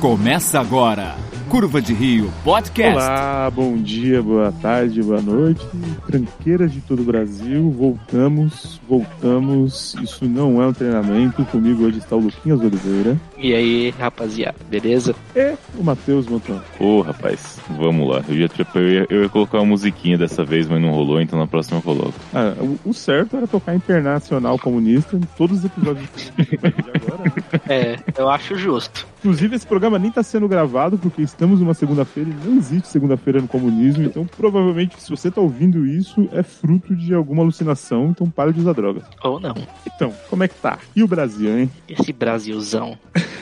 Começa agora, Curva de Rio Podcast. Olá, bom dia, boa tarde, boa noite. Tranqueiras de todo o Brasil, voltamos, voltamos. Isso não é um treinamento. Comigo hoje está o Luquinhas Oliveira. E aí, rapaziada, beleza? E o Matheus Montan. Ô, rapaz, vamos lá. Eu ia, eu, ia, eu ia colocar uma musiquinha dessa vez, mas não rolou, então na próxima eu coloco. Ah, o, o certo era tocar Internacional Comunista em todos os episódios de agora. né? É, eu acho justo. Inclusive, esse programa nem está sendo gravado porque estamos numa segunda-feira e não existe segunda-feira no comunismo. Então, provavelmente, se você está ouvindo isso, é fruto de alguma alucinação. Então, para de usar drogas. Ou não. Então, como é que tá? E o Brasil, hein? Esse Brasilzão.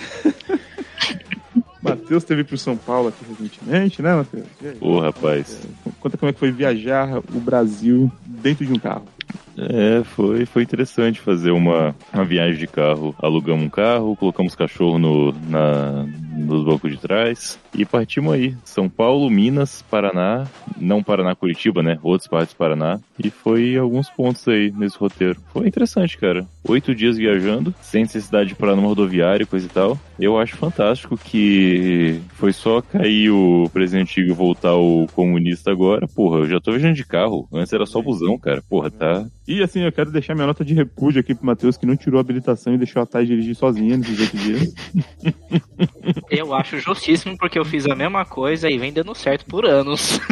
Matheus teve pro São Paulo aqui recentemente, né, Matheus? Ô, rapaz. Conta como é que foi viajar o Brasil dentro de um carro. É, foi, foi interessante fazer uma, uma viagem de carro. Alugamos um carro, colocamos cachorro no, na, nos bancos de trás e partimos aí. São Paulo, Minas, Paraná, não Paraná, Curitiba, né? Outras partes do Paraná. E foi alguns pontos aí nesse roteiro. Foi interessante, cara. Oito dias viajando, sem necessidade de parar numa rodoviária e coisa e tal. Eu acho fantástico que foi só cair o presidente Antigo e voltar o comunista agora. Porra, eu já tô viajando de carro. Antes era só busão, cara. Porra, tá. E assim, eu quero deixar minha nota de repúdio aqui pro Matheus, que não tirou a habilitação e deixou a Thay dirigir sozinha nesses oito dias. Eu acho justíssimo porque eu fiz a mesma coisa e vem dando certo por anos.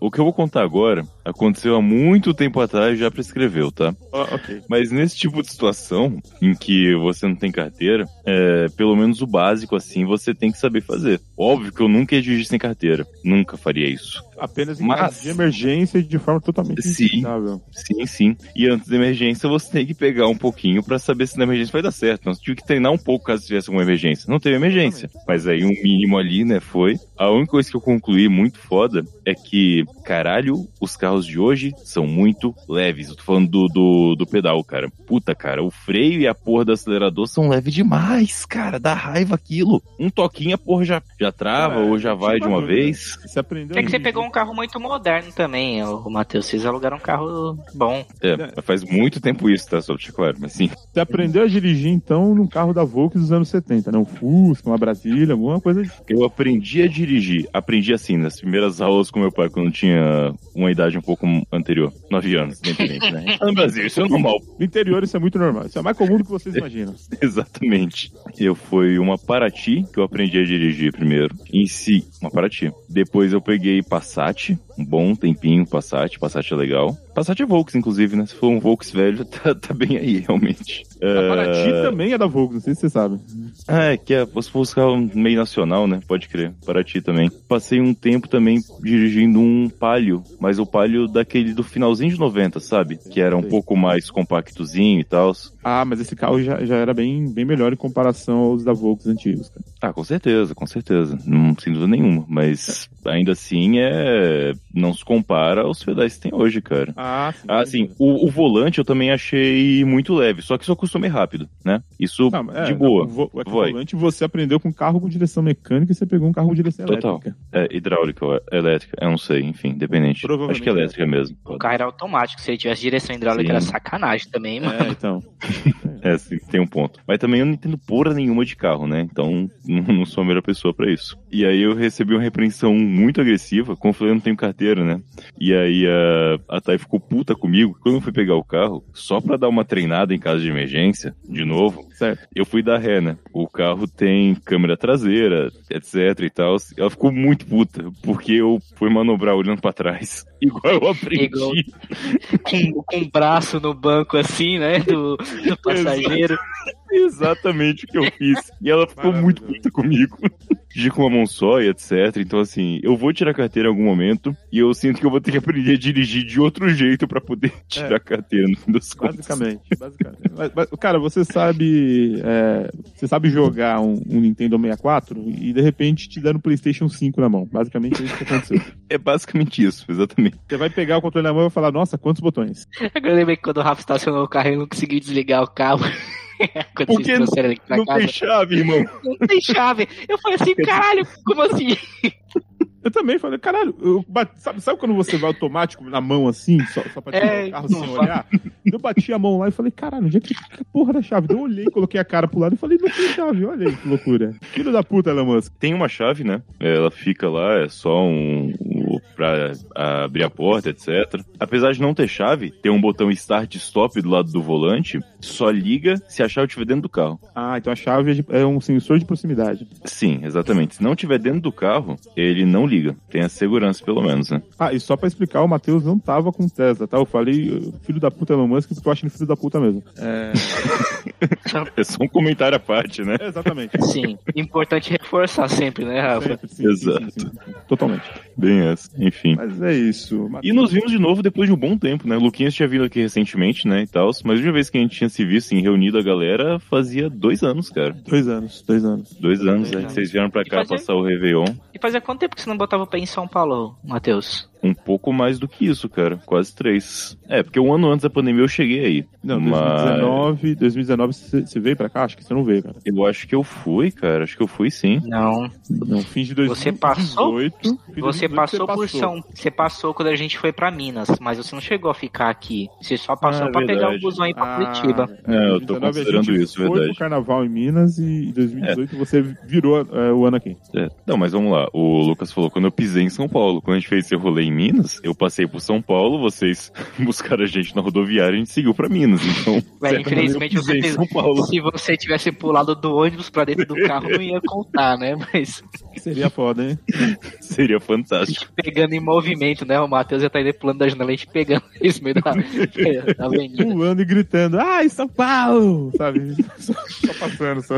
O que eu vou contar agora aconteceu há muito tempo atrás e já prescreveu, tá? Ah, ok. Mas nesse tipo de situação em que você não tem carteira, é, pelo menos o básico assim você tem que saber fazer. Óbvio que eu nunca ia dirigir sem carteira. Nunca faria isso. Apenas em Mas- caso de emergência e de forma totalmente Sim. insustentável. Sim, sim. E antes da emergência, você tem que pegar um pouquinho pra saber se na emergência vai dar certo. Nós tive que treinar um pouco caso tivesse alguma emergência. Não teve emergência. Mas aí um mínimo ali, né, foi. A única coisa que eu concluí muito foda é que, caralho, os carros de hoje são muito leves. Eu tô falando do, do, do pedal, cara. Puta, cara, o freio e a porra do acelerador são leves demais, cara. Dá raiva aquilo. Um toquinho, a porra já, já trava É, ou já vai de uma né? vez. Você aprendeu É que você pegou um carro muito moderno também, o Matheus. Vocês alugaram um carro bom. É, faz muito tempo isso, tá? Só pra claro. Mas sim. Você aprendeu a dirigir, então, num carro da Volkswagen dos anos 70, né? Um Fusca, uma Brasília, alguma coisa de... Eu aprendi a dirigir. Aprendi assim, nas primeiras aulas com meu pai, quando tinha uma idade um pouco anterior. Nove anos, independente, né? No Brasil, isso é normal. No interior isso é muito normal. Isso é mais comum do que vocês imaginam. Exatamente. Eu fui uma Paraty, que eu aprendi a dirigir primeiro. Em si, uma Paraty. Depois eu peguei Passat, um bom tempinho Passat. Passat é legal. Passat é Volks, inclusive, né? Se for um Volks velho, tá, tá bem aí, realmente. A Paraty É, também é da Volkswagen, não sei se você sabe. Ah, é, que é, se fosse carro meio nacional, né? Pode crer. Paraty também. Passei um tempo também dirigindo um Palio, mas o Palio daquele do finalzinho de 90, sabe? Que era um Sei. pouco mais compactozinho e tal. Ah, mas esse carro já, já era bem, bem melhor em comparação aos da Volkswagen antigos, cara. Ah, com certeza, com certeza. Não, sem dúvida nenhuma. Mas ainda assim é. Não se compara aos pedais que tem hoje, cara. Ah, sim. Ah, sim, o, o volante eu também achei muito leve, só que isso eu acostumei rápido, né? Isso Não, é, de boa. O, vo- é volante você aprendeu com carro com direção mecânica e você pegou um carro com direção Total. elétrica. É, hidráulica ou elétrica, eu não sei, enfim, dependente. Provavelmente Acho que é elétrica mesmo. O carro era automático. Se ele tivesse direção hidráulica, Sim. era sacanagem também, mano. É, então. É, sim, tem um ponto. Mas também eu não entendo porra nenhuma de carro, né? Então não, sou a melhor pessoa pra isso. E aí eu recebi uma repreensão muito agressiva, como eu falei, eu não tenho carteira, né? E aí a, a Thay ficou puta comigo. Quando eu fui pegar o carro, só pra dar uma treinada em caso de emergência, de novo, Certo. eu fui dar ré, né? O carro tem câmera traseira, etc e tal. Ela ficou muito puta, porque eu fui manobrar olhando pra trás. Igual eu aprendi. Igual. Com, com o braço no banco assim, né? Do, do passageiro. Exatamente o que eu fiz. E ela ficou muito puta comigo. Dirigir com uma mão só e etc. Então, assim, eu vou tirar a carteira em algum momento e eu sinto que eu vou ter que aprender a dirigir de outro jeito pra poder tirar a carteira no fim das contas. Basicamente, basicamente. Mas, mas, cara, você sabe. é, você sabe jogar um, um Nintendo 64 e de repente te dando um PlayStation 5 na mão. Basicamente é isso que aconteceu. É basicamente isso, exatamente. Você vai pegar o controle na mão e vai falar, nossa, quantos botões? Agora eu lembrei que quando o Rafa estacionou o carro, ele não conseguiu desligar o cabo. quando Porque vocês trouxeram ele aqui pra Não casa. tem chave, irmão. Não tem chave. Eu falei assim, caralho, como assim? Eu também falei, caralho, eu bati- sabe, sabe quando você vai automático na mão assim, só, só pra tirar É, o carro não sem vai. olhar? Eu bati a mão lá e falei, caralho, onde é que que porra da chave? Daí Eu olhei, coloquei a cara pro lado e falei, não tem chave, olha aí que loucura. Filho da puta, Elon Musk. Tem uma chave, né? Ela fica lá, é só um. Pra abrir a porta, etc. Apesar de não ter chave, tem um botão start stop do lado do volante. Só liga se a chave estiver dentro do carro. Ah, então a chave é um sensor de proximidade. Sim, exatamente. Se não estiver dentro do carro, ele não liga. Tem a segurança, pelo menos, né? Ah, e só pra explicar, o Matheus não tava com Tesla, tá? Eu falei filho da puta Elon Musk porque eu acho ele filho da puta mesmo. É, É só um comentário à parte, né? é, exatamente. Sim, importante reforçar sempre, né, Rafa? Sempre, sim, sim, Exato. sim, sim, sim. Totalmente. Bem essa. Enfim. Mas é isso. E nos vimos de novo depois de um bom tempo, né? O Luquinhas tinha vindo aqui recentemente, né? E tal. Mas a última vez que a gente tinha se visto em reunido a galera fazia dois anos, cara. Dois anos, dois anos. Dois anos, né? anos. Vocês vieram pra cá fazia- passar o Réveillon. E fazia quanto tempo que você não botava o pé em São Paulo, Matheus? Um pouco mais do que isso, cara. Quase três. É, porque um ano antes da pandemia eu cheguei aí. Não, Mas 2019, 2019 você veio pra cá? Acho que você não veio, cara. eu acho que eu fui, cara. Acho que eu fui sim. Não. Não, fim de 2018. Você passou? fim de Você 2018 passou por passou. São. Você passou quando a gente foi pra Minas, mas você não chegou a ficar aqui. Você só passou Ah, pra pegar verdade. um busão aí pra Ah, Curitiba. É, eu tô 2019 a considerando isso, foi verdade. pro carnaval em Minas e em 2018 você virou é, o ano aqui. É. Não, mas vamos lá. O Lucas falou quando eu pisei em São Paulo. Quando a gente fez esse rolê em Minas, eu passei por São Paulo, vocês buscaram a gente na rodoviária e a gente seguiu pra Minas. Então, É, infelizmente eu você fez- São Paulo. Se você tivesse pulado do ônibus pra dentro do carro, não ia contar, né? Mas Seria foda, hein? Seria a fantástico. gente pegando em movimento, né? O Matheus já tá indo pulando da janela, a gente pegando esse meio da, da avenida. Pulando e gritando, ai, São Paulo! Sabe? Só, só passando, só.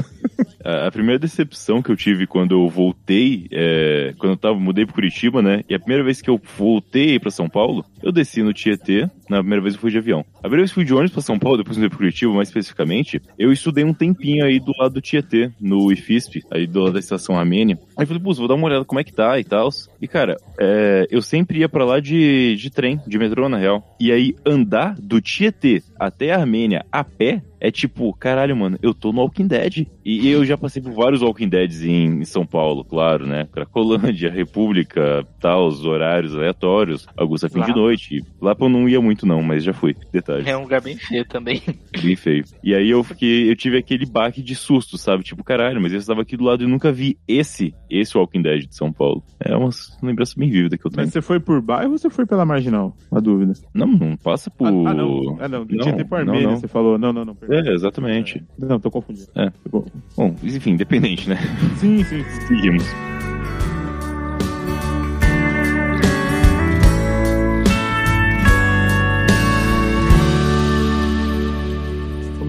A a primeira decepção que eu tive quando eu voltei, é, quando eu tava, mudei pro Curitiba, né? E a primeira vez que eu voltei pra São Paulo, eu desci no Tietê. Na primeira vez eu fui de avião. A primeira vez que fui de ônibus pra São Paulo, depois mudei pro Curitiba, mais especificamente, eu estudei um tempinho aí do lado do Tietê, no IFISP, aí do lado da estação Armênia. Aí eu falei, pô, vou dar uma olhada como é que tá e tal. E cara, é, eu sempre ia pra lá de, de trem, de metrô, na real. E aí andar do Tietê até a Armênia a pé é tipo, caralho, mano, eu tô no Walking Dead. E eu já passei por vários Walking Deads em, em São Paulo, claro, né? Cracolândia, República, tal, os horários aleatórios, Augusta Fim de. Noite. Lá eu não ia muito não, mas já fui. Detalhe, É um lugar bem feio também. bem feio. E aí eu fiquei, eu tive aquele baque de susto, sabe? Tipo, caralho, mas eu estava aqui do lado e nunca vi esse, esse Walking Dead de São Paulo. É uma lembrança bem vívida que eu tenho. Mas você foi por bairro ou você foi pela marginal? Uma dúvida. Não, não passa por... Ah, ah, não. Ah, não. Não, Tinha tempo não, Armênia, não. você falou. Não, não, não. perdão. É, exatamente. Não, tô confundindo. É. Bom, Bom, enfim, independente, né? Sim, sim. Seguimos.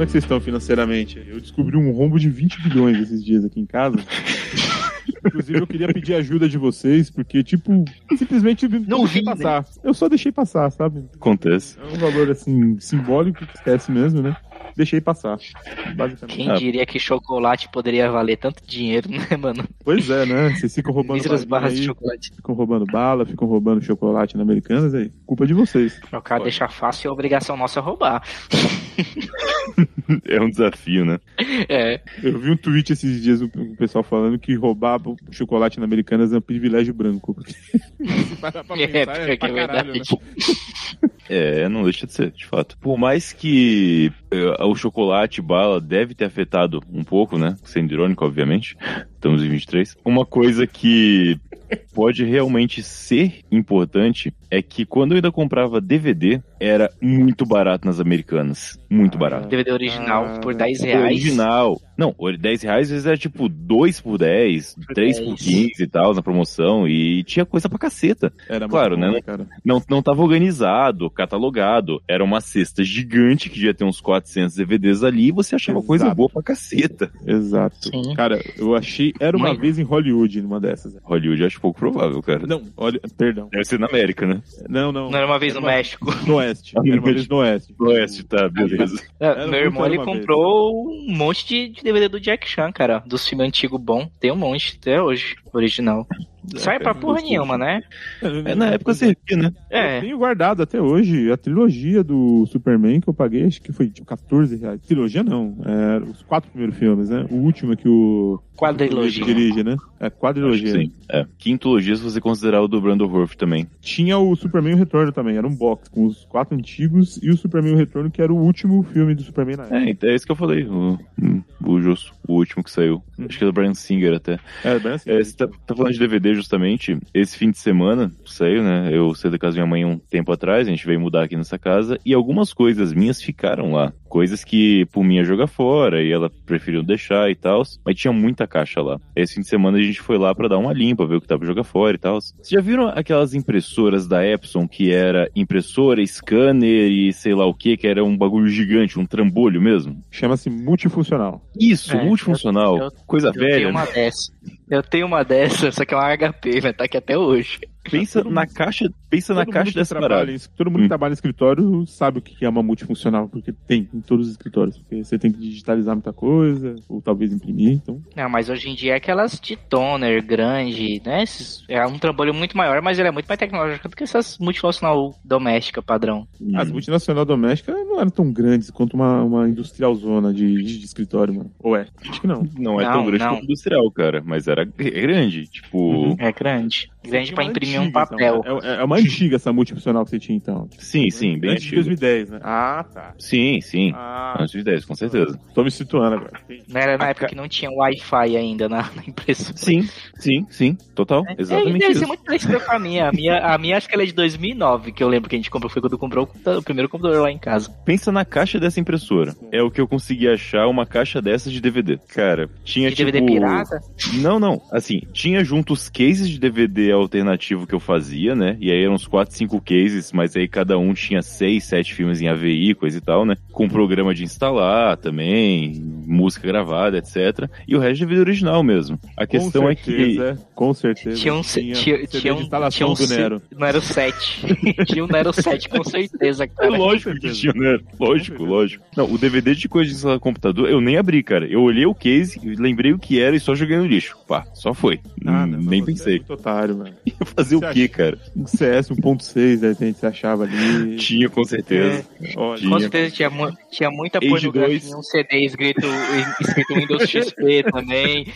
Como é que vocês estão financeiramente? Eu descobri um rombo de 20 bilhões esses dias aqui em casa. Inclusive, eu queria pedir ajuda de vocês, porque, tipo, simplesmente Não deixei vi, né? passar. Eu só deixei passar, sabe? Acontece. É um valor, assim, simbólico que esquece mesmo, né? Deixei passar. Quem diria que chocolate poderia valer tanto dinheiro, né, mano? Pois é, né? Vocês ficam roubando balinha barras de aí, chocolate. ficam roubando bala, ficam roubando chocolate na Americanas, aí. Culpa de vocês. O cara deixar fácil e a obrigação nossa é roubar. É um desafio, né? É. Eu vi um tweet esses dias, o o pessoal falando que roubar chocolate na Americanas é um privilégio branco. Se parar pra É, pensar, que é pra caralho, verdade. né? É, não deixa de ser, de fato. Por mais que eh, o chocolate bala deve ter afetado um pouco, né? Sendo irônico, obviamente. Estamos em 23. Uma coisa que pode realmente ser importante é que quando eu ainda comprava DVD, era muito barato nas americanas. Muito barato. DVD original Ah, por 10 O reais. Original. Não, o 10 reais às vezes era tipo 2 por 10, 3 por 10. 15 e tal na promoção. E tinha coisa pra caceta. Era muito Claro, bom, né? Cara. Não, não tava organizado, catalogado. Era uma cesta gigante que devia ter uns 400 DVDs ali e você achava Exato. coisa boa pra caceta. Exato. Sim. Cara, eu achei. Era uma Mãe. vez em Hollywood, numa dessas. Hollywood eu acho pouco provável, cara. Não, olha. Perdão. Deve ser na América, né? Não, não. Não era uma vez Era no México. No Oeste. Era uma vez no Oeste. Oeste, tá, beleza. É, Era meu irmão ele comprou um monte de, de DVD do Jack Chan, cara. Dos filmes antigos bom. Tem um monte até hoje, original. Sai pra porra nenhuma, né? É, na época servia, né? Eu É. tenho guardado até hoje a trilogia do Superman que eu paguei, acho que foi tipo 14 reais. Trilogia não, é, os quatro primeiros filmes, né? O último é que o Quadrilogia. dirige, né? É quadrilogia. sim. É. Quintologia se você considerar o do Brandon Worth também. Tinha o Superman e o Retorno também, era um box com os quatro antigos e o Superman e o Retorno, que era o último filme do Superman na época. É, então é isso que eu falei. O, o Justo, o último que saiu. Acho que é do Brian Singer até. É, bem assim. É, você tá, tá falando de DVD justamente. Esse fim de semana saiu, né? Eu saí da casa da minha mãe um tempo atrás, a gente veio mudar aqui nessa casa, e algumas coisas minhas ficaram lá. Coisas que por mim ia jogar fora e ela preferiu deixar e tal. Mas tinha muita caixa lá. Esse fim de semana a gente foi lá pra dar uma limpa, ver o que tava pra jogar fora e tal. Vocês já viram aquelas impressoras da Epson que era impressora, scanner e sei lá o que, que era um bagulho gigante, um trambolho mesmo? Chama-se multifuncional. Isso, É, multifuncional. eu- coisa Eu velha. tenho né? uma dessa. Eu tenho uma dessa, só que é uma HP, vai estar aqui até hoje. Pensa na caixa, pensa na caixa dessa trabalha Todo mundo Hum. que trabalha em escritório sabe o que é uma multifuncional, porque tem em todos os escritórios. Porque você tem que digitalizar muita coisa, ou talvez imprimir, então. Não, mas hoje em dia é aquelas de toner grande, né? É um trambolho muito maior, mas ele é muito mais tecnológico do que essas multifuncional doméstica padrão. As multinacional domésticas não eram tão grandes quanto uma, uma industrial zona de, de escritório, mano. Ou é? Acho que não. Não é tão Não, grande não. quanto industrial, cara, mas era grande. Tipo, Uhum. É grande. Grande pra Uma imprimir um antiga, papel. então. É, é uma antiga essa multifuncional que você tinha, então. sim, sim, bem É de antigo. 2010, né? Ah, tá. Sim, sim. Ah, Antes de 10, com certeza. tô me situando agora. Não era na A época ca- que não tinha Wi-Fi ainda na, na impressora. Sim, sim, sim. Total. É, Exatamente deve isso. ser muito parecida com a minha. A minha. A minha acho que ela é de 2009, que eu lembro que a gente comprou. Foi quando comprou o primeiro computador lá em casa. Pensa na caixa dessa impressora. É o que eu consegui achar uma caixa dessa de DVD. Cara, tinha De tipo. DVD pirata? Não, não. Assim, tinha junto os cases de DVD alternativo que eu fazia, né? E aí eram uns 4, 5 cases, mas aí cada um tinha 6, 7 filmes em AVI, coisa e tal, né? Com programa de instalar também, música gravada, etc. E o resto de DVD original mesmo. A questão com é que. certeza, Com certeza. Tinha um, tinha, tinha, tinha de um, instalação tinha um do Nero. Não era o 7. tinha um Nero 7, com certeza, É cara. lógico que tinha, né? Lógico, lógico. Não, o DVD de coisa de instalar no computador, eu nem abri, cara. Eu olhei o case, lembrei o que era e só joguei no lixo. Pá, só foi. Não, nem É pensei. muito otário, mano. Ia fazer Você o quê, cara? Um CS 1.6, de repente você achava ali. Tinha, com certeza. Olha, Tinha. Com certeza tinha, mu- tinha muita Age pornografia 2. em um CD escrito, escrito Windows XP também.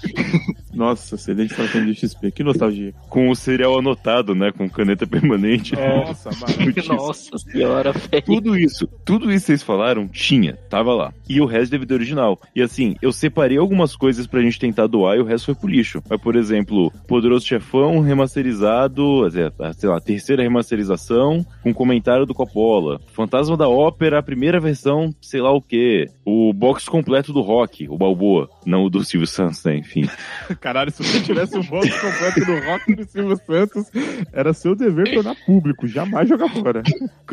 Nossa, CD de de XP, que nostalgia. Com o serial anotado, né? Com caneta permanente. Nossa. Nossa senhora, velho. Tudo isso, tudo isso que vocês falaram, tinha, tava lá. E o resto DVD original. E assim, eu separei algumas coisas pra gente tentar doar e o resto foi pro lixo. Mas, por exemplo, Poderoso Chefão remasterizado, sei lá, terceira remasterização, com comentário do Coppola. Fantasma da Ópera, a primeira versão, sei lá o que. O box completo do Rock, o Balboa. Não o do Silvio Santos, né? Enfim. Caralho, se você tivesse um box completo do Rock do Silvio Santos, era seu dever tornar público, jamais jogar fora.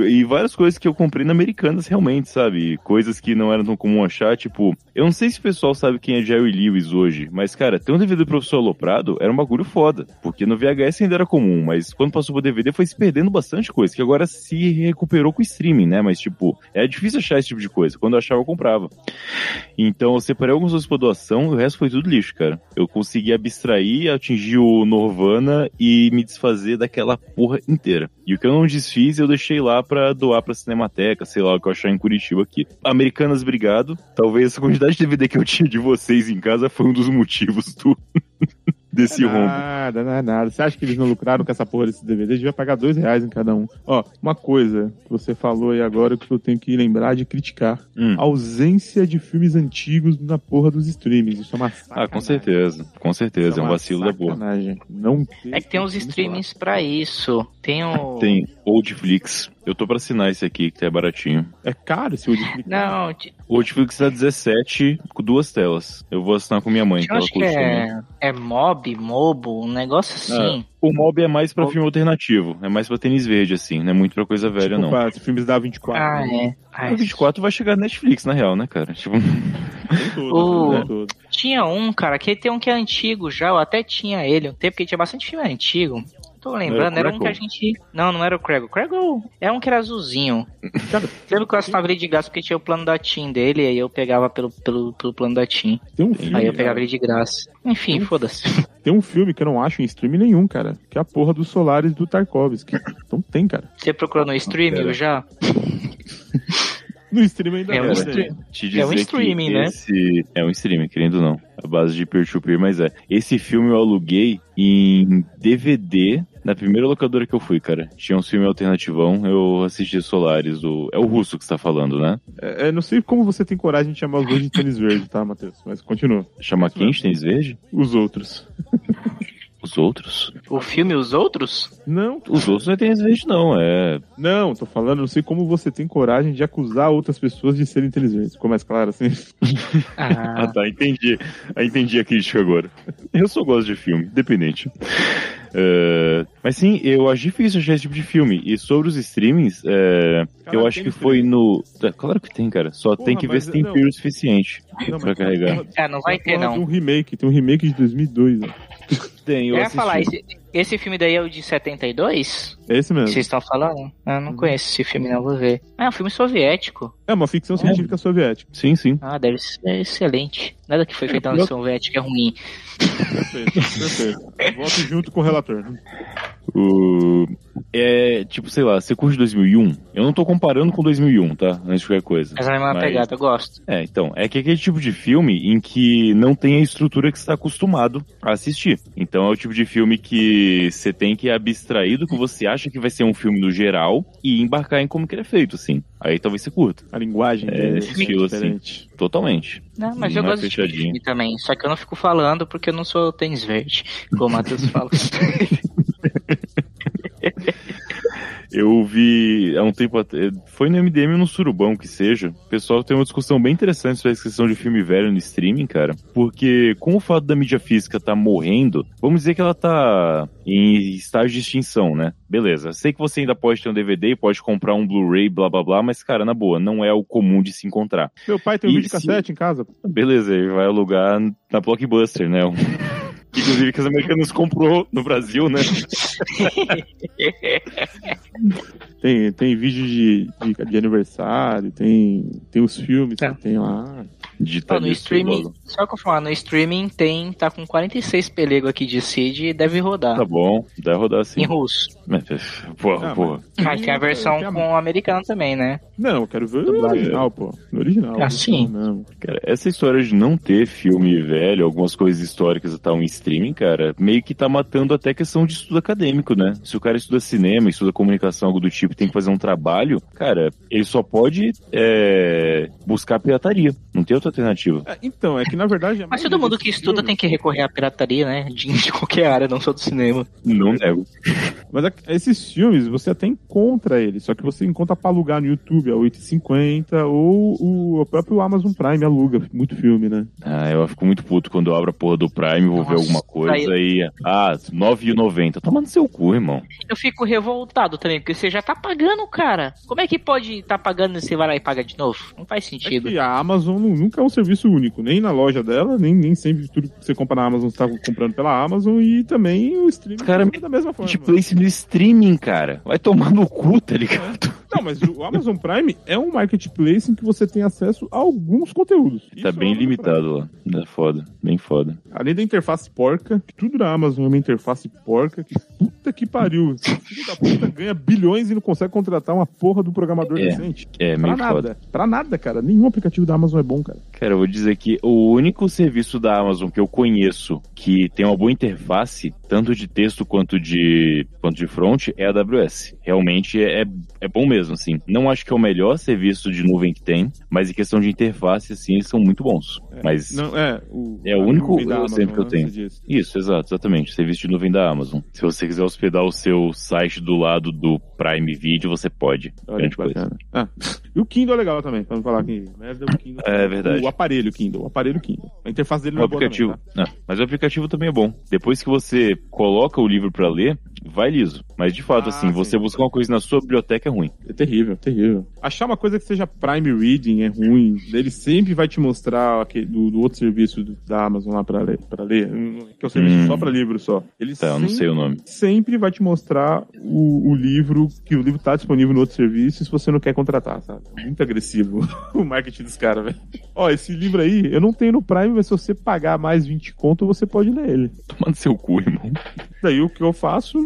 E várias coisas que eu comprei na Americanas, realmente, sabe? Coisas que não eram tão comum achar, tipo... Eu não sei se o pessoal sabe quem é Jerry Lewis hoje, mas, cara, ter um DVD do Professor Aloprado era um bagulho foda. Porque no VHS ainda era comum, mas quando passou pro DVD foi se perdendo bastante coisa, que agora se recuperou com o streaming, né? Mas, tipo, é difícil achar esse tipo de coisa. Quando eu achava, eu comprava. Então, eu separei algumas coisas pra doação e o resto foi tudo lixo, cara. Eu consegui abstrair, atingir o Nirvana e me desfazer daquela porra inteira. E o que eu não desfiz, eu deixei lá pra doar pra Cinemateca, sei lá, o que eu achar em Curitiba aqui. Americanas, obrigado. Talvez essa quantidade de DVD que eu tinha de vocês em casa foi um dos motivos do... desse rombo. Nada, nada, nada. Você acha que eles não lucraram com essa porra desse DVD? Devia pagar dois reais em cada um. Ó, uma coisa que você falou aí agora que eu tenho que lembrar de criticar. Hum. A ausência de filmes antigos na porra dos streamings. Isso é uma Ah, sacanagem. com certeza. Com certeza, é um uma vacilo da porra. sacanagem. Não É que tem uns streamings pra isso. Tem o. Tem Oldflix. Eu tô pra assinar esse aqui, que é baratinho. É caro esse Oldflix. Não, t- O Oldflix tá 17 com duas telas. Eu vou assinar com minha mãe, que eu ela acho que também. é, é Mob, Mobo, um negócio assim. O Mob é mais pra Mob. filme alternativo. É mais pra tênis verde, assim. Não é muito pra coisa velha, Tipo, não. pra filmes da 24. Ah, né? é. Ah, O 24 vai chegar na Netflix, na real, né, cara? Tipo, Tem todos, O- né? Todos. Tinha um, cara, que tem um que é antigo já, eu até tinha ele um tempo, porque tinha bastante filme antigo. Tô lembrando, Era era, um que a gente. Não, não era o Crego. O Crego é um que era azulzinho. Cara, Lembro que eu assinava ele de graça porque tinha o plano da TIM dele, aí eu pegava pelo, pelo, pelo plano da TIM. tem um filme. Aí eu cara, pegava ele de graça. Enfim, foda-se. Tem um filme que eu não acho em stream nenhum, cara, que é a porra dos Solares do Tarkovsky. Então tem, cara. Você procurou no streaming já? No stream ainda É um não, stream. né? Te dizer É um streaming, que né? É um streaming, querendo ou não. A base de peer-to-peer, mas é. Esse filme eu aluguei em DVD na primeira locadora que eu fui, cara. Tinha um filme alternativão, eu assisti Solares. do É o russo que você tá falando, né? É, é, não sei como você tem coragem de chamar os dois de tênis verde, tá, Matheus? Mas continua. Chama quem de tênis verde? Os outros. Os outros? O filme Os Outros? Não, Os outros não é tênis verde, não. É. não, tô falando, não sei como você tem coragem de acusar outras pessoas de serem tênis verdes. Ficou mais claro assim? Ah, Ah, tá, entendi. Ah, entendi a crítica agora. Eu só gosto de filme, independente. É, mas sim, eu acho difícil achar esse tipo de filme. E sobre os streamings, é, Cara, eu acho tem que foi streaming. no. É, Claro que tem, cara. Só Porra, tem que ver se tem o suficiente. Não, Pra carregar. Não vai ter, não. de um remake, tem um remake de 2002. Né? Tem, Eu eu ia falar, esse, esse filme daí é o de 72? É esse mesmo. vocês estão falando? Ah, Eu Uhum. não conheço esse filme, não, vou ver. Ah, é um filme soviético. É uma ficção científica soviética. Sim, sim. Ah, deve ser excelente. Nada que foi feito na pior- soviética é ruim. Perfeito, perfeito. Voto junto com o relator. O... É, tipo, sei lá, você curte 2001? Eu não tô comparando com 2001, tá? Antes de qualquer coisa. Mas é a mesma Mas- pegada, eu gosto. É, então, é que é aquele tipo de filme em que não tem a estrutura que você está acostumado a assistir. Então é o tipo de filme que você tem que abstrair do que você acha que vai ser um filme no geral e embarcar em como que ele é feito, assim. Aí talvez você curta. A linguagem É, dele esse estilo, assim. diferente. Totalmente. Não, mas eu é gosto de fechadinho. filme também. Só que eu não fico falando porque eu não sou tênis verde, como o Matheus fala. Eu vi há um tempo atrás, foi no MDM ou no Surubão que seja, o pessoal tem uma discussão bem interessante sobre a questão de filme velho no streaming, cara, porque com o fato da mídia física tá morrendo, vamos dizer que ela tá em estágio de extinção, né? Beleza, sei que você ainda pode ter um DVD, pode comprar um Blu-ray, blá blá blá, mas cara, na boa, não é o comum de se encontrar. Meu pai tem um E vídeo se- cassete em casa. Beleza, ele vai alugar na Blockbuster, né? Inclusive que os americanos comprou no Brasil, né? Tem, tem vídeo de, de, de aniversário, tem, tem os filmes Tá. que tem lá. Ó, Digital no streaming, só que eu falar, no streaming tem, tá com 46 pelego aqui de seed e deve rodar. Tá bom, deve rodar Em assim. russo. Porra, Ah, porra. Mas tem a versão com o americano também, né? Não, eu quero ver o Dublagem. original, pô. No original. Ah, sim. Não. Cara, essa história de não ter filme velho, algumas coisas históricas e tal em streaming, cara, meio que tá matando até a questão de estudo acadêmico, né? Se o cara estuda cinema, estuda comunicação, algo do tipo, e tem que fazer um trabalho, cara, ele só pode é, buscar pirataria. Não tem outra alternativa. É, então, é que na verdade. a Mas todo mundo que estuda filmes- tem que recorrer à pirataria, né? De, de qualquer área, não só do cinema. Não nego. Mas a- esses filmes você até encontra eles, só que você encontra pra alugar no YouTube a 8,50 ou o, o próprio Amazon Prime aluga muito filme, né? Ah, eu fico muito puto quando eu abro a porra do Prime, vou ver Nossa, alguma coisa aí- e. Ah, R$ 9,90. Toma no seu cu, irmão. Eu fico revoltado também, porque você já tá pagando, cara. Como é que pode estar tá pagando e você vai lá e paga de novo? Não faz É sentido. que a Amazon nu- nunca é um serviço único, nem na loja dela, nem, nem sempre tudo que você compra na Amazon você tá comprando pela Amazon e também o streaming Cara, funciona da mesma forma. Marketplace no streaming, cara. Vai tomar no cu, tá ligado? Não, mas o Amazon Prime é um marketplace em que você tem acesso a alguns conteúdos. Tá Isso é bem Amazon limitado lá. É foda, bem foda. Além da interface porca, que tudo da Amazon é uma interface porca, que puta que pariu. Filho da puta ganha bilhões e não consegue contratar uma porra do programador É, decente. É Pra meio nada. foda. Pra nada, cara. Nenhum aplicativo da Amazon é bom, cara. Cara, eu vou dizer que o único serviço da Amazon que eu conheço que tem uma boa interface, tanto de texto quanto de, quanto de front, é a AWS. Realmente é, é bom mesmo, assim. Não acho que é o melhor serviço de nuvem que tem, mas em questão de interface, assim, eles são muito bons. Mas Não, é, o, É o único exemplo que eu né, tenho. diz. Isso, exato, exatamente. Serviço de nuvem da Amazon. Se você quiser hospedar o seu site do lado do Prime Video, você pode. Olha Grande coisa. Ah, e o Kindle é legal também, pra não falar que merda, o Kindle. É verdade. O aparelho Kindle, o aparelho Kindle. A interface dele O não é boa aplicativo. também, tá? Ah, mas o aplicativo também é bom. Depois que você coloca o livro pra ler, vai liso. Mas de fato, Ah, assim, sim. você buscar uma coisa na sua biblioteca é ruim. É terrível, terrível. Achar uma coisa que seja Prime Reading é ruim. Ele sempre vai te mostrar aquele, do, do outro serviço da Amazon lá pra ler, pra ler hum, que é o serviço Hum. só pra livro só. Ele Tá, eu não sempre, sei o nome. sempre vai te mostrar o, o livro, que o livro tá disponível no outro serviço se você não quer contratar, sabe? Muito agressivo o marketing dos caras, velho. Ó, esse livro aí, eu não tenho no Prime, mas se você pagar mais 20 conto, você pode ler ele. Tomando seu cu, irmão. Daí o que eu faço,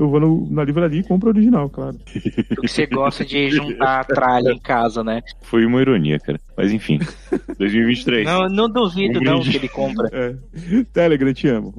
eu vou no- na livraria e compro o original, claro. Que você gosta de juntar a tralha em casa, né? Foi uma ironia, cara. Mas enfim. 2023. Não, não duvido Um não que ele compra. É. Telegram, te amo.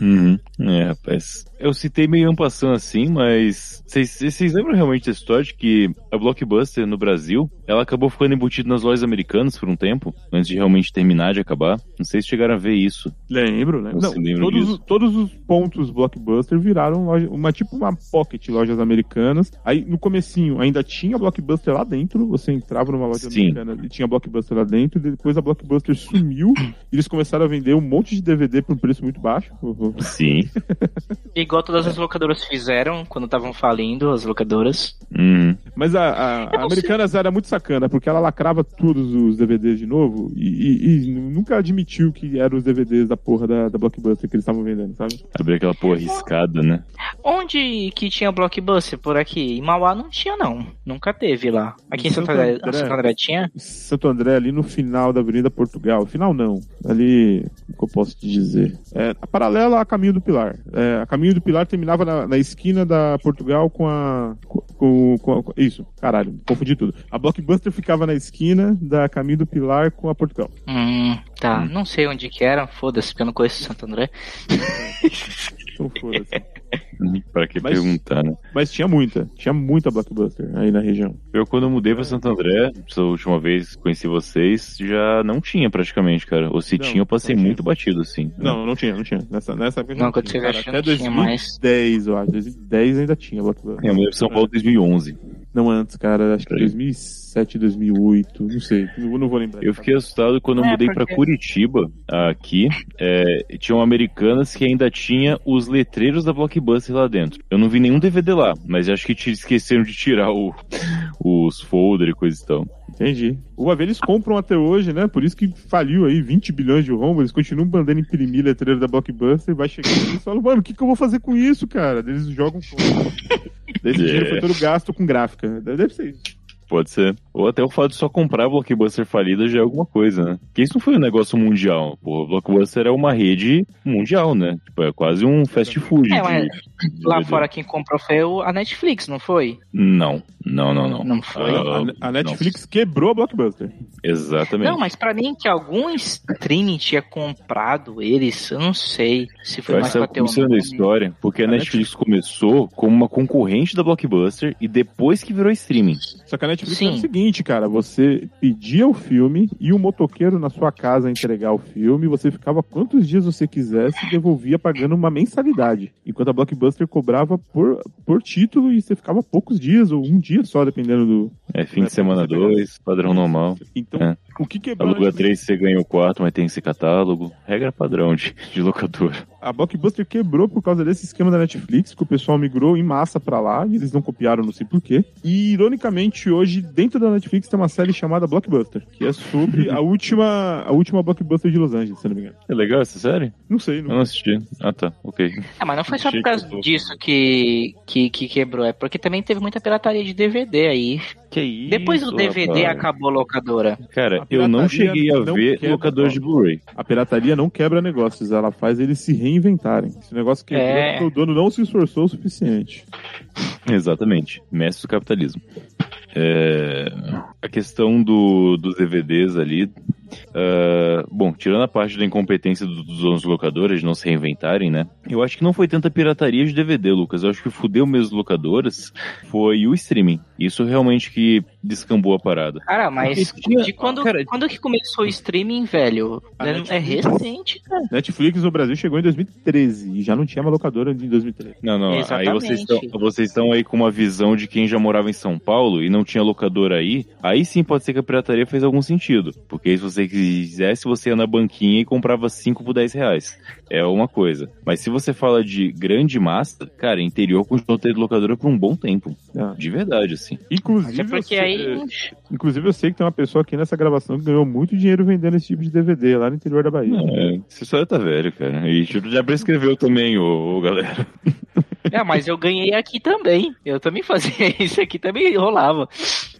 Uhum. É, rapaz. Eu citei meio ampassando assim, mas vocês- lembram realmente da história de que a Blockbuster no Brasil, ela acabou ficando embutida nas lojas americanas por um tempo, antes de realmente terminar de acabar? Não sei se chegaram a ver isso. Lembro, né? Não, todos, todos os pontos Blockbuster viraram loja- uma tipo uma pocket lojas americanas. Aí no comecinho ainda tinha Blockbuster lá dentro, você entrava numa loja Sim. americana e tinha Blockbuster lá dentro, e depois a Blockbuster sumiu e eles começaram a vender um monte de DVD por um preço muito baixo. Sim. Igual todas as locadoras fizeram quando estavam falindo, as locadoras. Uhum. Mas a, a, a. Americanas era muito sacana, porque ela lacrava todos os DVDs de novo e, e- e nunca admitiu que eram os DVDs da porra da, da Blockbuster que eles estavam vendendo, sabe? Abrir aquela porra riscada, né? Onde que tinha blockbuster por aqui? Em Mauá não tinha, não. Nunca teve lá. Aqui em Santo Santo André, André. Santo André tinha? Santo André, ali no final da Avenida Portugal. Final não. Ali, o que eu posso te dizer? É, a paralela a Caminho do Pilar. É, a Caminho do Pilar terminava na, na esquina da Portugal com a. Com, com com- isso, caralho, confundi tudo. A Blockbuster ficava na esquina da Caminho do Pilar com a Portugal. Hum, tá. Hum. Não sei onde que era. Foda-se, porque eu não conheço Santo André. Então foda-se. Pra que Mas- perguntar, né? Mas tinha muita, tinha muita Blockbuster aí na região. Eu, quando eu mudei pra Santo André, essa última vez que conheci vocês, já não tinha praticamente, cara. Ou se Não, tinha, eu passei tinha. muito batido, assim. Não, não tinha, não tinha. Nessa, nessa época Não, não quando tinha. cara. Até não tinha mais. 2010, eu acho. 2010 ainda tinha Blockbuster. Eu mudei pra São Paulo em 2011. Não antes, cara. Acho que Peraí. 2007, 2008. Não sei. Eu não vou lembrar. Eu fiquei assustado quando eu É, mudei pra porque- Curitiba, aqui. É, tinham americanas que ainda tinha os letreiros da Blockbuster lá dentro. Eu não vi nenhum DVD lá, mas acho que te esqueceram de tirar o, os folder e coisa e tal. Entendi. O AV eles compram até hoje, né? Por isso que faliu aí 20 bilhões de rombo. Eles continuam mandando imprimir letreiro da Blockbuster. Vai chegando e eles falam, mano, o que, que eu vou fazer com isso, cara? Eles jogam fora. Esse dinheiro foi todo gasto com gráfica. Deve ser isso. Pode ser. Ou até o fato de só comprar Blockbuster falida já é alguma coisa, né? Porque isso não foi um negócio mundial. Pô, Blockbuster é uma rede mundial, né? Tipo, é quase um fast food. É, de- mas de Lá fora quem comprou foi a Netflix, não foi? Não, não, não, não. Não foi? Ah, A, a Netflix quebrou a Blockbuster. Exatamente. Não, mas pra mim que algum streaming tinha comprado eles, eu não sei se foi Eu mais pra tá ter um história, porque a A Netflix começou como uma concorrente da Blockbuster e depois que virou streaming. Só que a Netflix Sim. era o seguinte, cara, você pedia o filme e o motoqueiro na sua casa entregar o filme, você ficava quantos dias você quisesse e devolvia pagando uma mensalidade. Enquanto a Blockbuster cobrava por, por título e você ficava poucos dias ou um dia só, dependendo do. É fim de semana 2, padrão normal. Então, É. o que quebrou a Aluga Netflix? 3, você ganha o quarto, mas tem esse catálogo. Regra padrão de, de locador. A Blockbuster quebrou por causa desse esquema da Netflix, que o pessoal migrou em massa pra lá, e eles não copiaram, não sei porquê. E, ironicamente, hoje, dentro da Netflix, tem uma série chamada Blockbuster, que é sobre a última, a última Blockbuster de Los Angeles, se não me engano. É legal essa série? Não sei, Eu não. não assisti. Ah, tá. Ok. É, mas não foi só por causa que disso que, que, que quebrou, é porque também teve muita pirataria de DVD aí. Que isso? Depois do DVD rapaz. acabou a locadora. Cara, Eu não cheguei a não ver locadores de Blu-ray. A pirataria não quebra negócios, ela faz eles se reinventarem. Esse negócio quebrou É. porque o dono não se esforçou o suficiente. Exatamente. Mestre do capitalismo. É, a questão do, dos DVDs ali. ah, bom, tirando a parte da incompetência do- dos donos locadoras de não se reinventarem, né? Eu acho que não foi tanta pirataria de DVD, Lucas. Eu acho que fudeu mesmo as locadoras foi o streaming. Isso realmente que descambou a parada. Cara, mas tinha- de quando, cara, quando que começou o streaming, velho? É, Netflix. é recente, cara. Netflix no Brasil chegou em 2013 e já não tinha uma locadora em 2013. Não, não, aí Exatamente. vocês estão, vocês estão aí com uma visão de quem já morava em São Paulo e não tinha locadora aí. A aí sim pode ser que a pirataria fez algum sentido. Porque se você quisesse, você ia na banquinha e comprava 5 por 10 reais. É uma coisa. Mas se você fala de grande massa, cara, interior continuou tendo locadora por um bom tempo. Ah. De verdade, assim. Inclusive, porque eu sei- aí. inclusive, eu sei que tem uma pessoa aqui nessa gravação que ganhou muito dinheiro vendendo esse tipo de DVD lá no interior da Bahia. É, você só tá velho, cara. E já prescreveu também, ô, ô galera. É, mas eu ganhei aqui também. Eu também fazia isso aqui, também rolava.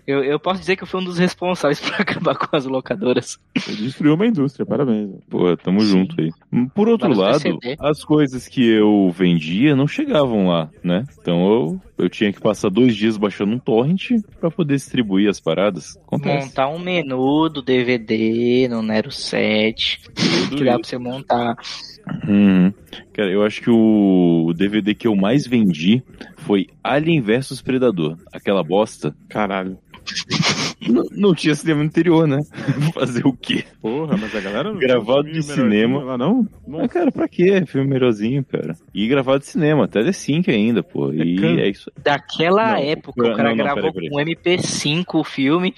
Eu, eu posso dizer que eu fui um dos responsáveis por acabar com as locadoras. Destruiu uma indústria, parabéns. Pô, tamo Sim. junto aí. Por outro lado, as coisas que eu vendia não chegavam lá, né? Então eu, eu tinha que passar dois dias baixando um torrent pra poder distribuir as paradas. Acontece. Montar um menu do DVD no Nero 7. que dá pra você montar. Uhum. Cara, eu acho que o DVD que eu mais vendi foi Alien vs Predador. Aquela bosta. Caralho. Não, não tinha cinema no interior, né? Fazer o quê? Porra, mas a galera não Gravado um de cinema. Lá, não? Ah, cara, pra quê? Filme melhorzinho, cara. E gravado de cinema, até T5 ainda, pô. E can- é isso Daquela Não, época, não, o cara não, gravou peraí, com MP5 o filme.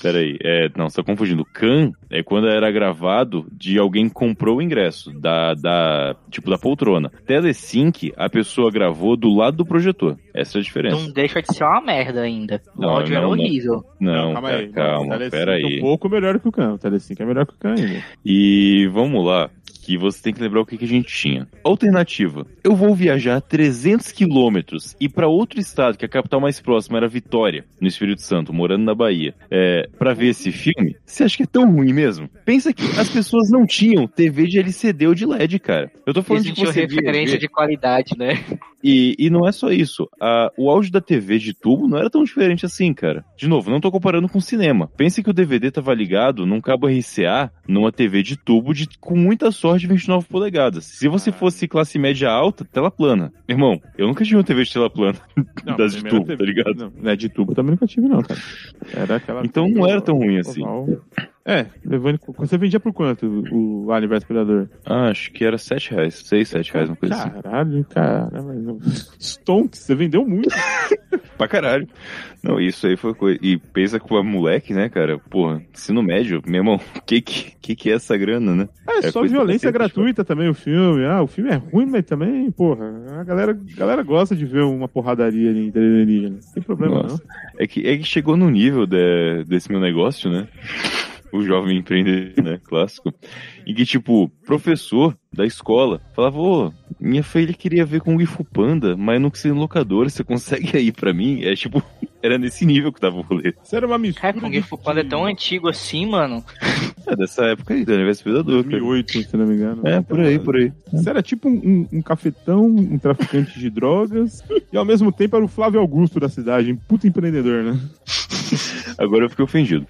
Peraí, é, não, você tá confundindo. Can é quando era gravado de alguém que comprou o ingresso, da, da, tipo, da poltrona. Telesync, a pessoa gravou do lado do projetor. Essa é a diferença. Não deixa de ser uma merda ainda. O Não, áudio era não, não. horrível. Não, calma cara, aí. calma, O Telecine peraí. É um pouco melhor que o Can. O Telecine é melhor que o Can ainda. E vamos lá, que você tem que lembrar o que, que a gente tinha. Alternativa. Eu vou viajar 300 quilômetros e para outro estado, que a capital mais próxima era Vitória, no Espírito Santo, morando na Bahia, é, para ver esse filme. Você acha que é tão ruim mesmo? Pensa que as pessoas não tinham TV de LCD ou de LED, cara. Eu tô falando de Existiu você referência de qualidade, né? E, e não é só isso. A- o áudio da TV de tubo não era tão diferente assim, cara. De novo, não tô comparando com cinema. Pense que o DVD tava ligado num cabo RCA numa TV de tubo de, com muita sorte 29 polegadas. Se você fosse classe média alta, tela plana. Irmão, eu nunca tive uma TV de tela plana das de tubo, TV tá ligado? Não, não é de tubo eu também nunca tive, não, cara. Era aquela. Então não era tão ruim assim. oval. É, levando. Você vendia por quanto o, o Alien vs Predador? Ah, acho que era 7 reais, 6, 7 reais, uma coisa assim. Caralho, cara. Mas não... Stonks, você vendeu muito. Pra caralho. Não, isso aí foi coisa. E pensa com a moleque, né, cara? Porra, ensino médio, meu irmão, que que, que que é essa grana, né? É, É só violência gratuita também o filme. Ah, o filme é ruim, mas também, porra, a galera, a galera gosta de ver uma porradaria ali alienígena. Não tem problema Nossa. É que, é que chegou no nível de- desse meu negócio, né? O jovem empreendedor, né? Clássico. Em que, tipo, professor da escola falava, ô, minha filha queria ver Kung Fu Panda, mas não sei locador, você consegue aí pra mim? É tipo, era nesse nível que tava o rolê. Isso era uma mistura. Cara, Kung Fu Panda é tão antigo assim, mano. É dessa época aí, do Universo Predador, cara. 2008, se não me engano. É, por aí, por aí. Isso era tipo um, um- um cafetão, um traficante de drogas, e ao mesmo tempo era o Flávio Augusto da cidade, um puta empreendedor, né? Agora eu fiquei ofendido.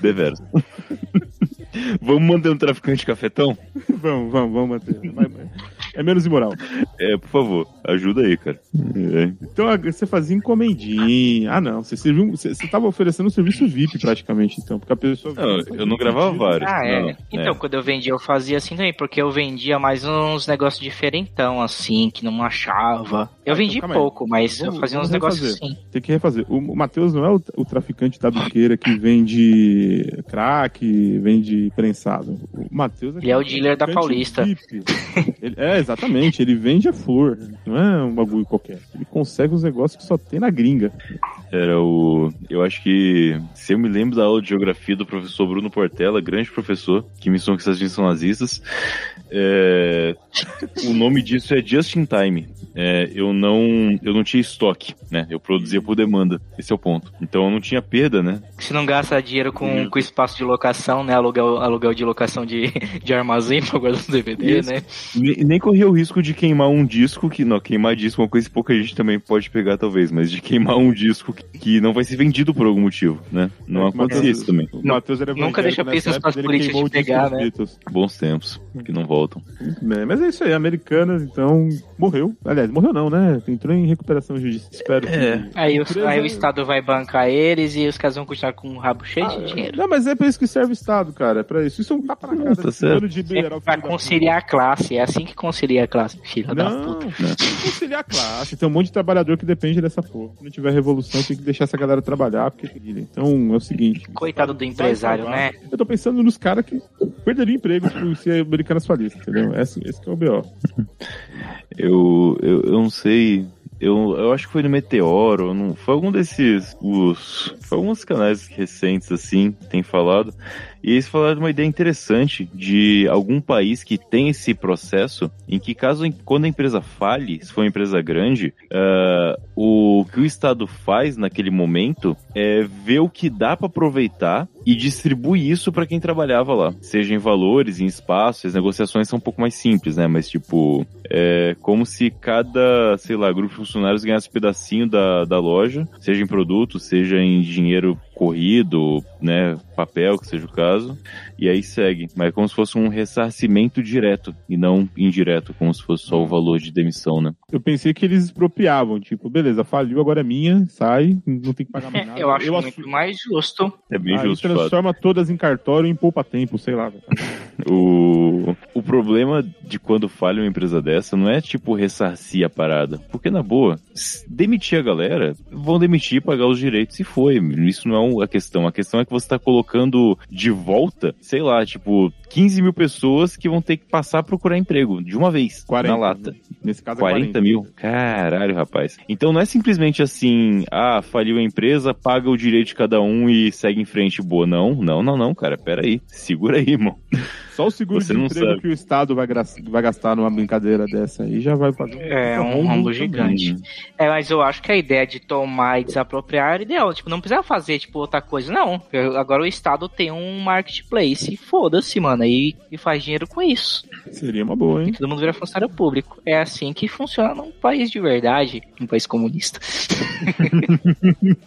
Deveras. Vamos manter um traficante de cafetão? vamos, vamos, vamos manter. Vai- vai. É menos imoral. É, por favor, ajuda aí, cara. É. Então você fazia encomendinha. Ah, não. Você, serviu, você, você tava oferecendo um serviço VIP praticamente, então. Porque a pessoa. Não, eu não gravava vários. Ah, é. não, Então, quando eu vendia, eu fazia assim também, porque eu vendia mais uns negócios diferentão, assim, que não achava. Eu Ah, vendi então, pouco, mas Vamos- eu fazia uns negócios assim. Tem que refazer. O, o Matheus não é o, o traficante da biqueira que vende crack, vende prensado. O Matheus Ele é o dealer da Paulista. VIP. Ele- é, exatamente. Ele vende a flor. Não é um bagulho qualquer. Ele consegue os negócios que só tem na gringa. Era o. Eu acho que. Se eu me lembro da aula de geografia do professor Bruno Portela, grande professor, que me ensinou que essas gente são nazistas. é, O nome disso é Just in Time. É, eu não. Eu não tinha estoque, né? Eu produzia por demanda. Esse é o ponto. Então eu não tinha perda, né? Você não gasta dinheiro com, com espaço de locação, né? Aluguel, aluguel de locação de, de armazém pra guardar os DVD, Isso. né? Nem, nem corria o risco de queimar um disco, que não, queimar disco é uma coisa que pouca gente também pode pegar, talvez, mas de queimar um disco que, que não vai ser vendido por algum motivo, né? Não É, acontecia isso também. O Matheus era Nunca deixa nessa pistas te o disco pegar, né? Beatles. Bons tempos, que não voltam. É, mas é isso aí, Americanas, então, morreu. Aliás, morreu não, né? Entrou em recuperação judicial. Espero É. que. Aí, o- Empresa- aí o Estado vai bancar eles e os caras vão continuar com um rabo cheio Ah, de dinheiro. Não, mas é pra isso que serve o Estado, cara. É pra isso. Isso é um tapa na cara Tá de certo. de É liberal. da conciliar a classe, é assim que concilia a classe, filho puta. da Não, puta. conciliar a classe. Tem um monte de trabalhador que depende dessa porra. Se não tiver revolução, tem que deixar essa galera trabalhar. Porque... Então, é o seguinte. Coitado do empresário, né? Eu tô pensando nos caras que perderiam emprego tipo, se a Americanas falisse, entendeu? Esse, esse que é o B.O. Eu, eu, eu não sei. Eu, eu acho que foi no Meteoro, não, foi algum desses. Os, foi alguns canais recentes assim, tem falado. E eles falaram de uma ideia interessante de algum país que tem esse processo em que, caso quando a empresa fale, se for uma empresa grande, ah, o que o Estado faz naquele momento é ver o que dá para aproveitar e distribui isso para quem trabalhava lá, seja em valores, em espaço. As negociações são um pouco mais simples, né? Mas tipo, é como se cada, sei lá, grupo de funcionários ganhasse um pedacinho da, da loja, seja em produto, seja em dinheiro corrido, né, papel, que seja o caso, e aí segue. Mas é como se fosse um ressarcimento direto e não indireto, como se fosse só o valor de demissão, né? Eu pensei que eles expropriavam, tipo, beleza, faliu, agora é minha, sai, não tem que pagar mais nada. É, eu acho muito assumo. mais justo. É bem Aí justo, transforma todas em cartório em poupa tempo, sei lá. O, o problema de quando falha uma empresa dessa não é tipo ressarcir a parada. Porque na boa, demitir a galera, vão demitir e pagar os direitos e foi. Isso não é a questão. A questão é que você tá colocando de volta, sei lá, tipo, 15 mil pessoas que vão ter que passar a procurar emprego de uma vez 40, na lata. Nesse caso é 40 mil? Caralho, rapaz. Então não é simplesmente assim, ah, faliu a empresa, paga o direito de cada um e segue em frente boa. Não, não, não, não, cara. Pera aí. Segura aí, irmão. Só o seguro Você de não emprego sabe. que o Estado vai, gra- vai gastar numa brincadeira dessa aí já vai pagar. É um rombo gigante. É, mas eu acho que a ideia de tomar e desapropriar era ideal. Tipo, não precisa fazer, tipo, outra coisa, não. Eu- Agora o Estado tem um marketplace. Foda-se, mano. E, e faz dinheiro com isso. Seria uma boa, E hein? todo mundo vira funcionário público. É assim que funciona num país de verdade. Um país comunista.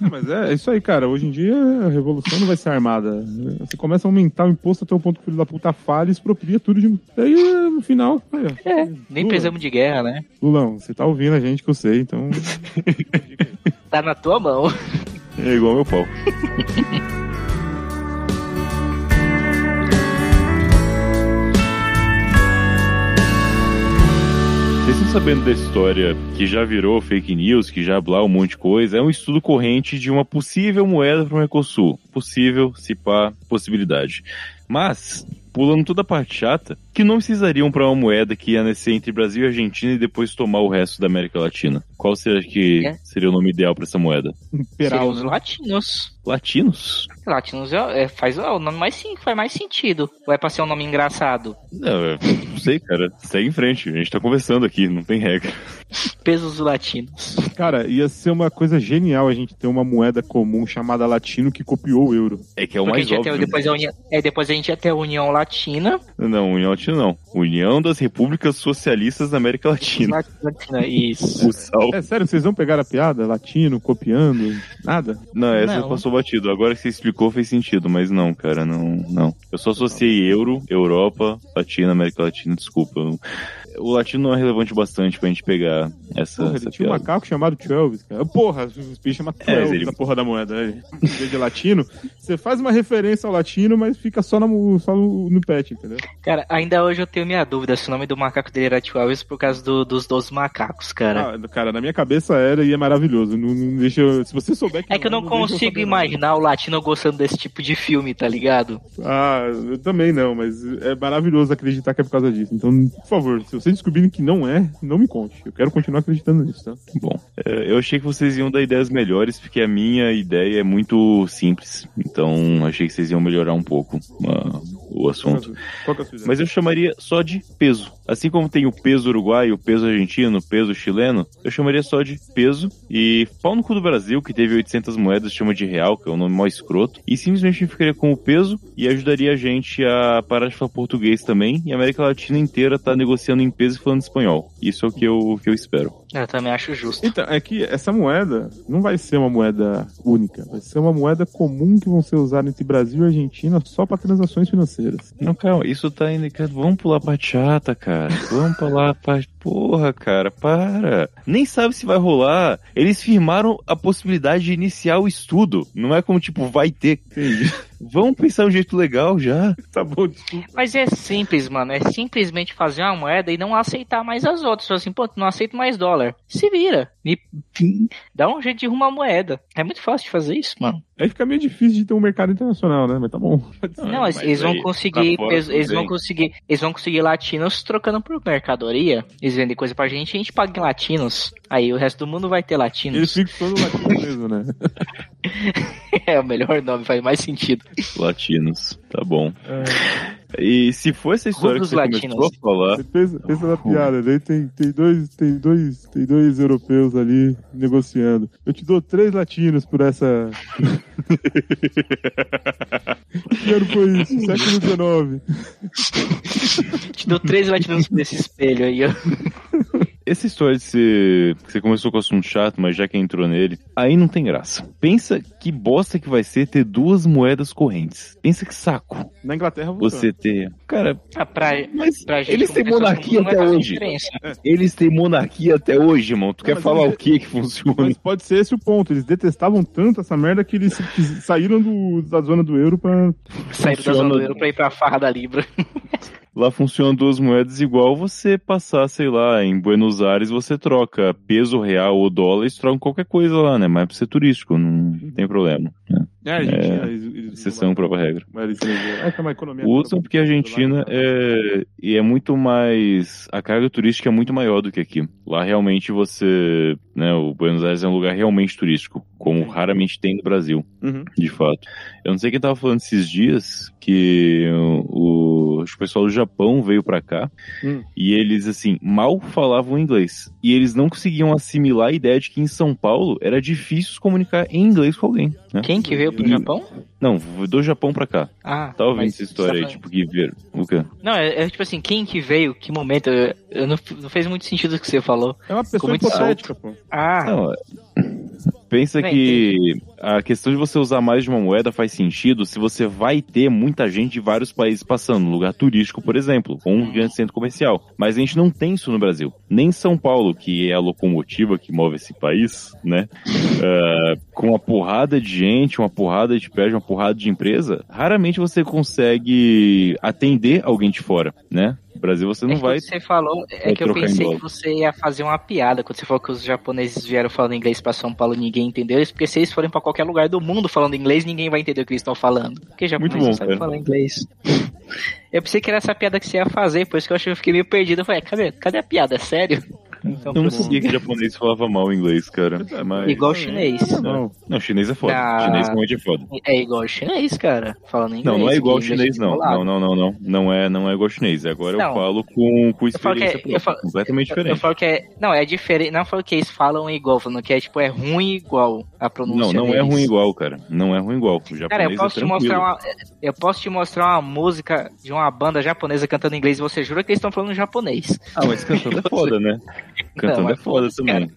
É, mas é, é isso aí, cara. Hoje em dia a revolução não vai ser armada. Você começa a aumentar o imposto até o ponto que o filho da puta falha e expropria tudo de. Aí no final. É, nem Lula, precisamos de guerra, né? Lulão, você tá ouvindo a gente que eu sei, então. Tá na tua mão. É igual meu pau. Vocês estão sabendo da história que já virou fake news, que já blá um monte de coisa? É um estudo corrente de uma possível moeda para o Mercosul. Possível, se pá, possibilidade. Mas, pulando toda a parte chata, que não precisariam para uma moeda que ia nascer entre Brasil e Argentina e depois tomar o resto da América Latina? Qual será que É. seria o nome ideal para essa moeda? Seriam Peral. os latinos. Latinos? Latinos é, é- faz é o nome mais sim, faz mais sentido. Ou é pra ser um nome engraçado? Não, não sei, cara. Segue em frente. A gente tá conversando aqui, não tem regra. Pesos latinos. Cara, ia ser uma coisa genial a gente ter uma moeda comum chamada latino que copiou o euro. É que é o Porque a mais gente ia ter- óbvio. depois, a União, é, depois a gente ia ter a União Latina. Não, União Latina não. União das Repúblicas Socialistas da América Latina. Latina, isso. É sério, vocês vão pegar a piada? Latino, copiando? Nada? Não, essa Não. passou batido. Agora que você explicou fez sentido, mas não, cara, não, não. Eu só associei euro, Europa, Latina, América Latina, desculpa. O latino não é relevante bastante pra gente pegar essa, Porra, essa ele tinha um macaco chamado Travis, cara. Porra, os bichos chamam É, Travis mas ele- a porra da moeda. Vez de latino, você faz uma referência ao latino, mas fica só no, só no, no pet, entendeu? Cara, ainda hoje eu tenho minha dúvida se o nome do macaco dele era Tio Elvis por causa do- dos 12 macacos, cara. Ah, cara, na minha cabeça era e é maravilhoso. Não, não deixa eu- Se você souber que é que eu não, deixa consigo não. imaginar o latino gostando desse tipo de filme, tá ligado? Ah, eu também não, mas é maravilhoso acreditar que é por causa disso. Então, por favor, se você descobrir que não é, não me conte. Eu quero continuar acreditando nisso, tá? Bom, é, eu achei que vocês iam dar ideias melhores, porque a minha ideia é muito simples. Então, achei que vocês iam melhorar um pouco ah, o assunto. Qual que é ideia? Mas eu chamaria só de peso. Assim como tem o peso uruguaio, o peso argentino, o peso chileno, eu chamaria só de peso. E pau no cu do Brasil, que teve 800 moedas, chama de real, que é o nome mais escroto. E simplesmente ficaria com o peso e ajudaria a gente a parar de falar português também. E a América Latina inteira tá negociando em peso e falando espanhol. Isso é o que eu, que eu espero. Eu também acho justo. Então, é que essa moeda não vai ser uma moeda única, vai ser uma moeda comum que vão ser usada entre Brasil e Argentina só para transações financeiras. Não, calma, isso tá indicado. Vamos pular pra chata, cara. Vamos pular pra. Porra, cara, para. Nem sabe se vai rolar. Eles firmaram a possibilidade de iniciar o estudo. Não é como, tipo, vai ter. Entendi. Vamos pensar um jeito legal já. tá bom, desculpa. Mas é simples, mano. É simplesmente fazer uma moeda e não aceitar mais as outras. Assim, pô, não aceito mais dólar. Se vira. Me... Dá um jeito de arrumar moeda. É muito fácil de fazer isso, mano. Aí fica meio difícil de ter um mercado internacional, né? Mas tá bom. Não, mas, eles vão aí, conseguir. fora Eles, eles vão conseguir. Eles vão conseguir latinos trocando por mercadoria. Eles vendem coisa pra gente e a gente paga em latinos. Aí o resto do mundo vai ter Eles latinos. ficam todo latino mesmo, né? é o melhor nome, faz mais sentido. Latinos. Tá bom. E se for essa história Rubros que você latinos. começou a falar, Você pensa, pensa na piada, daí tem, tem, dois, tem, dois, tem dois europeus ali negociando. Eu te dou três latinos por essa. que ano foi isso? Século XIX. Te dou três latinos desse espelho aí, ó. essa história de que você começou com o assunto chato, mas já que entrou nele, aí não tem graça. Pensa que bosta que vai ser ter duas moedas correntes. Pensa que saco Na Inglaterra você ter. Cara, Ah, pra, mas pra gente, eles têm monarquia até hoje. diferença. Eles têm monarquia até hoje, irmão. Tu Não, quer falar eles- o que que funciona? Mas pode ser esse o ponto. Eles detestavam tanto essa merda que eles saíram do- da zona do euro pra. Saíram da zona do euro pra ir pra farra da Libra. Lá funcionam duas moedas igual você passar, sei lá, em Buenos Aires você troca peso real ou dólar, eles trocam qualquer coisa lá, né? Mas é pra ser turístico, não tem problema. Né? É, a Argentina. eles- eles- Exceção, prova regra. Mas é é uma economia. Usam porque a Argentina é, e é muito mais. A carga turística é muito maior do que aqui. Lá realmente você. Né, o Buenos Aires é um lugar realmente turístico, como raramente tem no Brasil, Uhum. de fato. Eu não sei quem tava falando esses dias que o, o pessoal do Japão veio pra cá Hum. e eles, assim, mal falavam inglês. E eles não conseguiam assimilar a ideia de que em São Paulo era difícil se comunicar em inglês com alguém. Né? Quem que veio pro. Japão? Não, do Japão pra cá. Ah, Tá ouvindo essa história você aí, tá tipo, que ver. O quê? Não, é, é tipo assim, quem que veio, que momento, eu, eu não, não fez muito sentido o que você falou. É uma pessoa muito hipotética, pô. Ah, Não, é- pensa Bem, que a questão de você usar mais de uma moeda faz sentido se você vai ter muita gente de vários países passando, lugar turístico, por exemplo, ou um grande centro comercial. Mas a gente não tem isso no Brasil. Nem São Paulo, que é a locomotiva que move esse país, né? Ah, com uma porrada de gente, uma porrada de prédio, uma porrada de empresa, raramente você consegue atender alguém de fora, né? No Brasil você é não que vai você falou, é que eu pensei que você ia fazer uma piada quando você falou que os japoneses vieram falando inglês pra São Paulo e ninguém entendeu isso, porque se eles forem pra qualquer lugar do mundo falando inglês, ninguém vai entender o que eles estão falando. Porque japonês Muito bom, não sabe falar inglês. Eu pensei que era essa piada que você ia fazer, por isso que eu achei que eu fiquei meio perdido. Eu falei, cadê, cadê a piada? É sério? Então, Eu não sabia que japonês falava mal inglês, cara. Mas... Igual o chinês. Não. Não, chinês é foda. Ah. Chinês realmente é foda. É igual o chinês, cara. Falando inglês. Não, não é igual chinês, não. Não, não, não, não. Não é, não é igual chinês. Agora eu Não. falo com, com Eu falo que é- experiência eu própria. falo- completamente Eu, eu diferente. falo que é. Não, é diferente. Não falo que eles falam igual, falando que é tipo, é ruim igual a pronúncia. Não, não é deles. ruim igual, cara. Não é ruim igual. O japonês Cara, eu posso é te mostrar uma. Eu posso te mostrar uma música de uma banda japonesa cantando inglês e você jura que eles estão falando japonês. Ah, mas cantando é foda, né? Cantando Não, é é foda foda, também.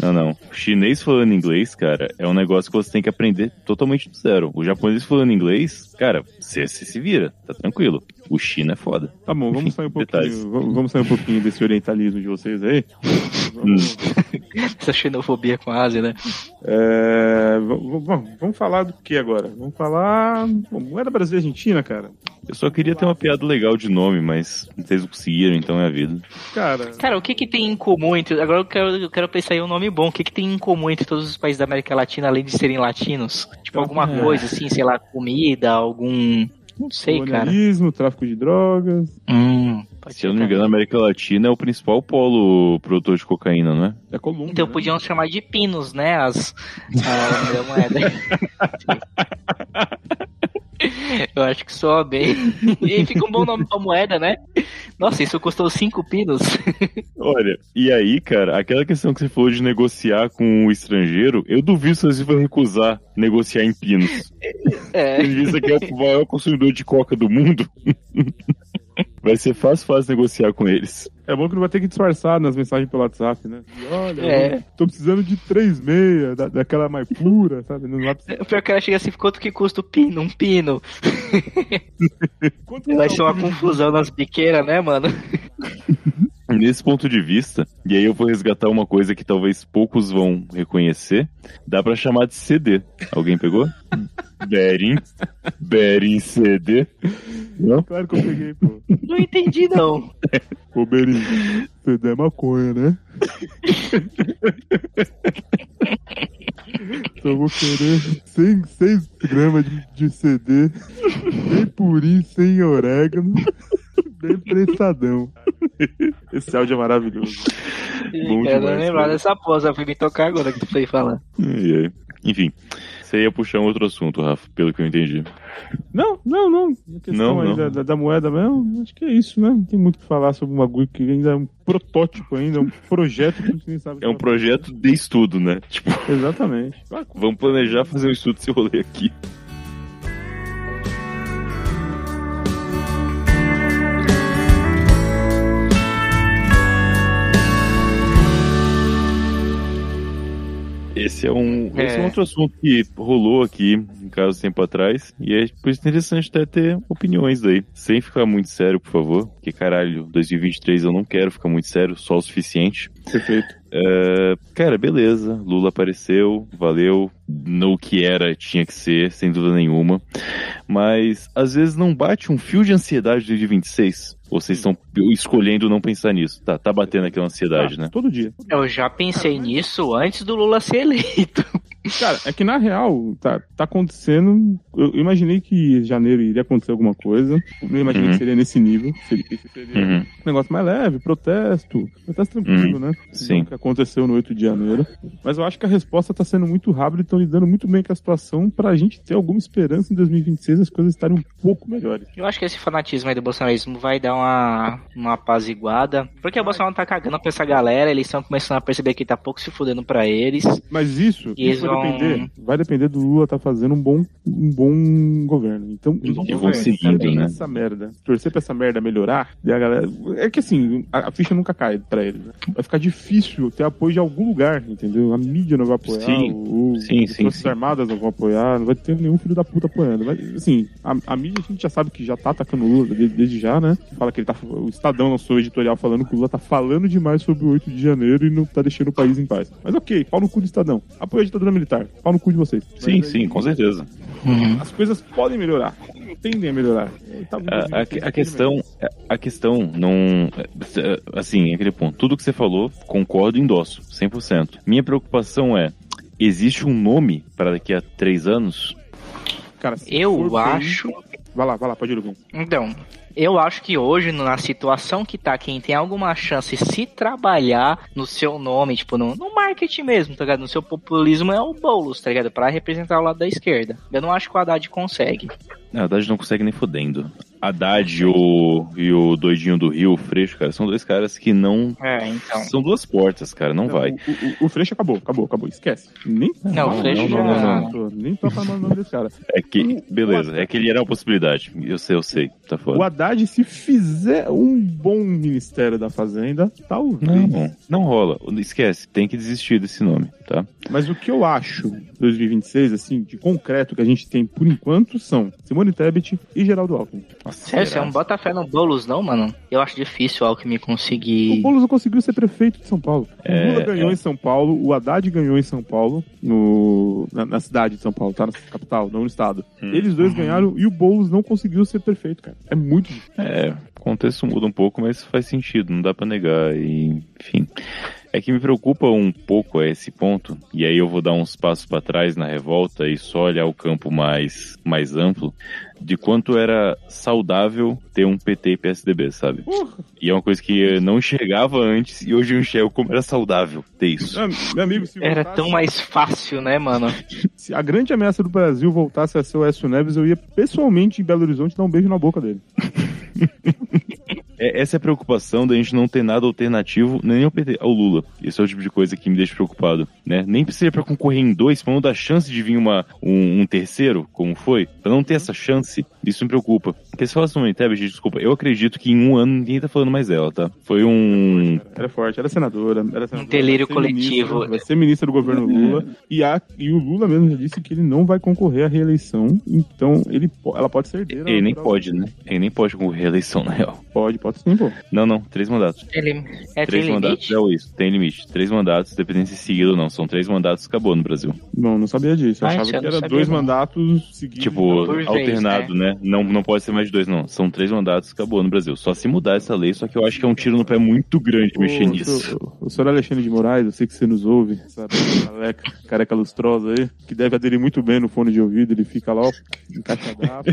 Não, não. O chinês falando inglês, cara, é um negócio que você tem que aprender totalmente do zero. O japonês falando inglês, cara, você se vira, tá tranquilo. O China é foda. Tá bom, vamos Enfim, sair um detalhes. pouquinho. Vamos, vamos sair um pouquinho desse orientalismo de vocês aí. Vamos, Essa xenofobia com a Ásia, né? é, vamos, falar do que agora? Vamos falar. Bom, moeda brasileira e argentina, cara. Eu só queria ter uma piada legal de nome, mas vocês não conseguiram, então é a vida. Cara, Cara, o que que tem em comum entre. Agora eu quero, eu quero pensar em um nome bom. O que que tem em comum entre todos os países da América Latina, além de serem latinos? Tipo, alguma É. coisa assim, sei lá, comida, algum. Não sei, cara. colonialismo, tráfico de drogas. Hum, Se eu não me engano, a América Latina é o principal polo produtor de cocaína, não é? É Colômbia. Então né? podiam chamar de pinos, né? As, a a moeda. Eu acho que soa bem. E fica um bom nome pra moeda, né? Nossa, isso custou cinco pinos. Olha, e aí, cara, aquela questão que você falou de negociar com o estrangeiro, eu duvido se você vai recusar negociar em pinos. É. Em vista que é o maior consumidor de coca do mundo, vai ser fácil, fácil negociar com eles. É É bom que não vai ter que disfarçar nas mensagens pelo WhatsApp, né? E olha, é. tô precisando de 3,6, da, daquela mais pura, sabe? Não vai precisar... O pior que ela chega assim, quanto que custa o pino? Um pino. vai ser uma confusão nas biqueiras, né, mano? Nesse ponto de vista, e aí eu vou resgatar uma coisa que talvez poucos vão reconhecer, dá para chamar de CD. Alguém pegou? Berin. Berin CD. Não? Claro que eu peguei, pô. Não entendi, não. Ô, Berin, CD é maconha, né? Então eu vou querer 100, 6 gramas de, de CD, bem purinho, sem orégano, bem prensadão. Esse áudio é maravilhoso. Bom quero demais, lembrar cara. dessa pose, fui me tocar agora que tu foi falar. Enfim, você ia puxar um outro assunto, Rafa, pelo que eu entendi. Não, não, não. A questão não, não. Da, da, moeda mesmo, acho que é isso, né? Não tem muito o que falar sobre um bagulho que ainda é um protótipo ainda, um projeto que a gente nem sabe. É um projeto de estudo, né? Tipo... Exatamente. Vamos planejar fazer um estudo desse rolê aqui. Esse é um, é. Esse é um outro assunto que rolou aqui, em caso tempo atrás, e é por isso interessante até ter opiniões aí. Sem ficar muito sério, por favor, porque caralho, 2023 eu não quero ficar muito sério, só o suficiente. Perfeito. Uh, cara, beleza. Lula apareceu, valeu. No que era, tinha que ser, sem dúvida nenhuma. Mas às vezes não bate um fio de ansiedade de 2026. Ou vocês estão escolhendo não pensar nisso? Tá, tá batendo aquela ansiedade, tá, né? Todo dia. Eu já pensei nisso antes do Lula ser eleito. Cara, é que na real, tá, tá acontecendo. Eu imaginei que em janeiro iria acontecer alguma coisa. Eu imaginei uhum. que seria nesse nível. Seria, seria uhum. um negócio mais leve, protesto. Protesto tranquilo, uhum. né? Sim. O que aconteceu no 8 de janeiro. Mas eu acho que a resposta tá sendo muito rápida e estão lidando muito bem com a situação pra gente ter alguma esperança em 2026 as coisas estarem um pouco melhores. Eu acho que esse fanatismo aí do bolsonarismo vai dar uma, uma apaziguada. Porque o Bolsonaro tá cagando pra essa galera, eles estão começando a perceber que tá pouco se fudendo pra eles. Mas isso, isso vai depender, vai depender do Lula estar tá fazendo um bom, um bom governo. Então, eles vão, vão seguindo, né? essa merda. Torcer pra essa merda melhorar, e a galera. É que assim, a, a ficha nunca cai pra eles. Né? Vai ficar difícil ter apoio de algum lugar, entendeu? A mídia não vai apoiar, sim, o, sim, as sim, Forças sim. Armadas não vão apoiar, não vai ter nenhum filho da puta apoiando. Mas, assim, a, a, mídia a gente já sabe que já tá atacando o Lula desde, desde já, né? Fala que ele tá. O Estadão lançou editorial falando que o Lula tá falando demais sobre o 8 de janeiro e não tá deixando o país em paz. Mas ok, pau no cu do Estadão. Apoio a ditadura militar. Pau no cu de vocês. Sim, aí, sim, com certeza. Uhum. As coisas podem melhorar, tendem a melhorar. Tá a, a, a questão, a questão não, assim, é aquele ponto. Tudo que você falou, concordo e endosso, 100%. Minha preocupação é, existe um nome para daqui a três anos? Cara, eu acho. Bem... Vai lá, vai lá, pode ir, Lugum. Então, eu acho que hoje, na situação que tá, quem tem alguma chance se trabalhar no seu nome, tipo, no, no marketing mesmo, tá ligado? No seu populismo é o Boulos, tá ligado? Pra representar o lado da esquerda. Eu não acho que o Haddad consegue. Não, Haddad não consegue nem fodendo. Haddad e o, e o doidinho do Rio, o Freixo, cara, são dois caras que não. É, então. São duas portas, cara, não, vai. O, o, o, Freixo acabou, acabou, acabou, esquece. Nem. Não, não o Freixo não, não, não, não, Nem tô falando o nome desse cara. É que, beleza, é que ele era uma possibilidade. Eu sei, eu sei, tá foda. O Haddad, se fizer um bom Ministério da Fazenda, talvez. Não, não rola. Esquece, tem que desistir desse nome, tá? Mas o que eu acho 2026, assim, de concreto que a gente tem por enquanto são Simone Tebet e Geraldo Alckmin. Sério, você não bota fé no Boulos, não, mano? Eu acho difícil o Alckmin conseguir. O Boulos não conseguiu ser prefeito de São Paulo. É, o Lula ganhou é. em São Paulo, o Haddad ganhou em São Paulo, no, na, na cidade de São Paulo, tá? Na capital, não no estado. Hum. Eles dois uhum. ganharam e o Boulos não conseguiu ser prefeito, cara. É muito difícil. É, o contexto muda um pouco, mas faz sentido, não dá pra negar. E, enfim. É que me preocupa um pouco a esse ponto, e aí eu vou dar uns passos para trás na revolta e só olhar o campo mais, mais amplo, de quanto era saudável ter um PT e PSDB, sabe? Uh. E é uma coisa que eu não enxergava antes e hoje eu enxergo como era saudável ter isso. Meu amigo, se era voltasse... tão mais fácil, né, mano? Se a grande ameaça do Brasil voltasse a ser o Écio Neves, eu ia pessoalmente em Belo Horizonte dar um beijo na boca dele. é, essa é a preocupação da gente não ter nada alternativo nem ao PT, ao Lula. Esse é o tipo de coisa que me deixa preocupado, né? Nem precisa para concorrer em dois, para não dar chance de vir uma, um, um terceiro, como foi, para não ter essa chance, isso me preocupa. Porque se fala assim, Tebet, desculpa, eu acredito que em um ano ninguém tá falando mais dela, tá? Foi um... Era forte, era senadora, era senadora. Um delírio coletivo. Ministra, vai ser ministra do governo Lula, e, a, e o Lula mesmo já disse que ele não vai concorrer à reeleição, então ele, ela pode ser herdeira. Ele nem pode, né? Ele nem pode concorrer à reeleição, na real. Pode, pode sim, pô. Não, não, três mandatos. Ele, é, três tem mandatos limite? é isso, tem limite. Três mandatos, dependendo se seguido ou não. São três mandatos, acabou no Brasil. Não, não sabia disso. Eu Ah, achava eu que era sabia, dois não. mandatos seguidos. Tipo, Por vez, alternado, né? Não, não pode ser mais de dois, não. São três mandatos, acabou no Brasil. Só se mudar essa lei, só que eu acho que é um tiro no pé muito grande mexer nisso. O, o senhor Alexandre de Moraes, eu sei que você nos ouve, sabe? Careca, careca lustrosa aí, que deve aderir muito bem no fone de ouvido, ele fica lá, ó, encaixadaço,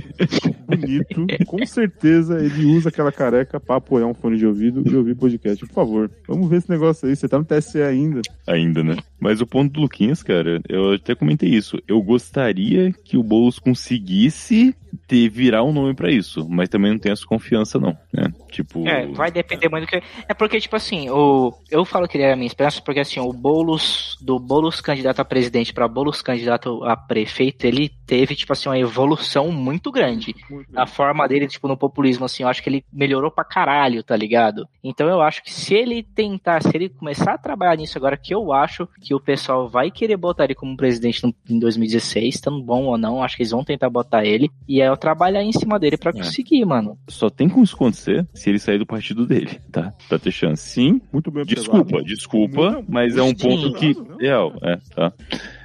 bonito. Com certeza ele usa aquela careca pra apoiar um fone de ouvido e ouvir podcast. Por favor, vamos ver esse negócio aí. Você tá no TSE ainda. Ainda, né? Mas o ponto do Luquinhas, cara, eu até comentei isso. Eu gostaria que o Boulos conseguisse ter, virar um nome pra isso, mas também não tenho essa confiança, não, né? Tipo. É, vai depender muito do que. É porque, tipo assim, o... eu falo que ele era a minha esperança, porque assim, o Boulos, do Boulos candidato a presidente pra Boulos candidato a prefeito, ele teve, tipo assim, uma evolução muito grande. A forma dele, tipo, no populismo, assim, eu acho que ele melhorou pra caralho, tá ligado? Então eu acho que se ele tentar, se ele começar a trabalhar nisso agora, que eu acho que o pessoal vai querer botar ele como presidente no- em 2016, tanto bom ou não, acho que eles vão tentar botar ele, e é eu trabalhar em cima dele pra É. conseguir, mano. Só tem como isso acontecer se ele sair do partido dele, tá? Pra ter chance. Sim, muito bem Desculpa, observado. desculpa, mas é um sim. ponto que. Real, é, tá.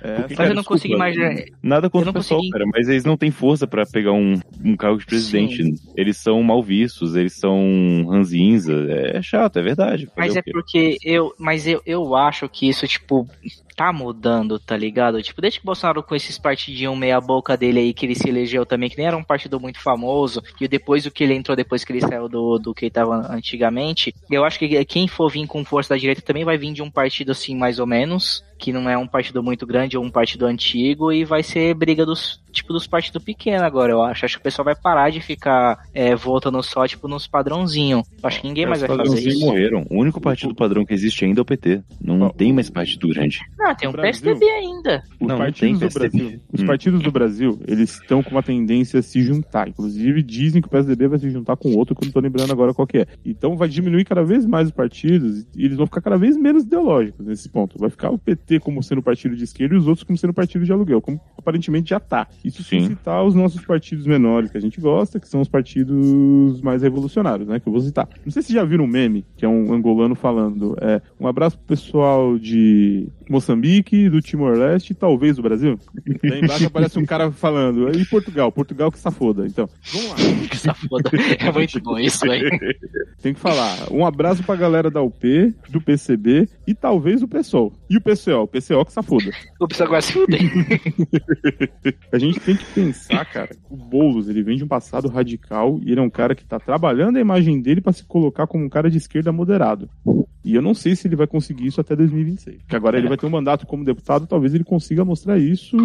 É, Porque, Mas cara, eu não desculpa, consegui mais. Nada contra o pessoal, consegui- cara, mas eles não têm força pra pegar um, um cargo de presidente. Eles são mal vistos, eles são ranzinza. É chato, é verdade. Mas é porque eu, mas eu, eu acho que isso, tipo, tá mudando, tá ligado? Tipo, desde que o Bolsonaro com esses partidinhos meia boca dele aí, que ele se elegeu também, que nem era um partido muito famoso, e depois o que ele entrou, depois que ele saiu do, do que ele tava antigamente, eu acho que quem for vir com força da direita também vai vir de um partido assim, mais ou menos, que não é um partido muito grande ou um partido antigo, e vai ser briga dos, tipo, dos partidos pequenos agora, eu acho. Acho que o pessoal vai parar de ficar é, votando só, tipo, nos padrãozinhos. Acho que ninguém mais vai fazer isso. morreram. O único partido padrão que existe ainda é o PT. Não tem mais partido grande. Ah, tem um Brasil- PSDB ainda. Os Não, não partidos tem do. Brasil, os Hum. partidos do Brasil, eles estão com uma tendência a se juntar. Inclusive, dizem que o PSDB vai se juntar com outro, que eu não tô lembrando agora qual que é. Então vai diminuir cada vez mais os partidos e eles vão ficar cada vez menos ideológicos nesse ponto. Vai ficar o PT como sendo partido de esquerda e os outros como sendo partido de aluguel, como aparentemente já tá. Isso sem Sim. citar os nossos partidos menores que a gente gosta, que são os partidos mais revolucionários, né? Que eu vou citar. Não sei se já viram um meme, que é um angolano falando. É, um abraço pro pessoal de Moçambique, do Timor-Leste e talvez do Brasil. Daí embaixo aparece um cara falando. E Portugal, Portugal que safoda. Então, vamos lá. Que safoda. É muito bom isso, velho. Tem que falar. Um abraço pra galera da UP, do PCB e talvez do PSOL. E o PCO, o PCO que safoda. O pessoal agora se fuder. A gente tem que pensar, cara, que o Boulos, ele vem de um passado radical e ele é um cara que tá trabalhando a imagem dele pra se colocar como um cara de esquerda moderado. E eu não sei se ele vai conseguir isso até 2026. Porque agora ele vai ter um mandato como deputado, talvez ele consiga mostrar isso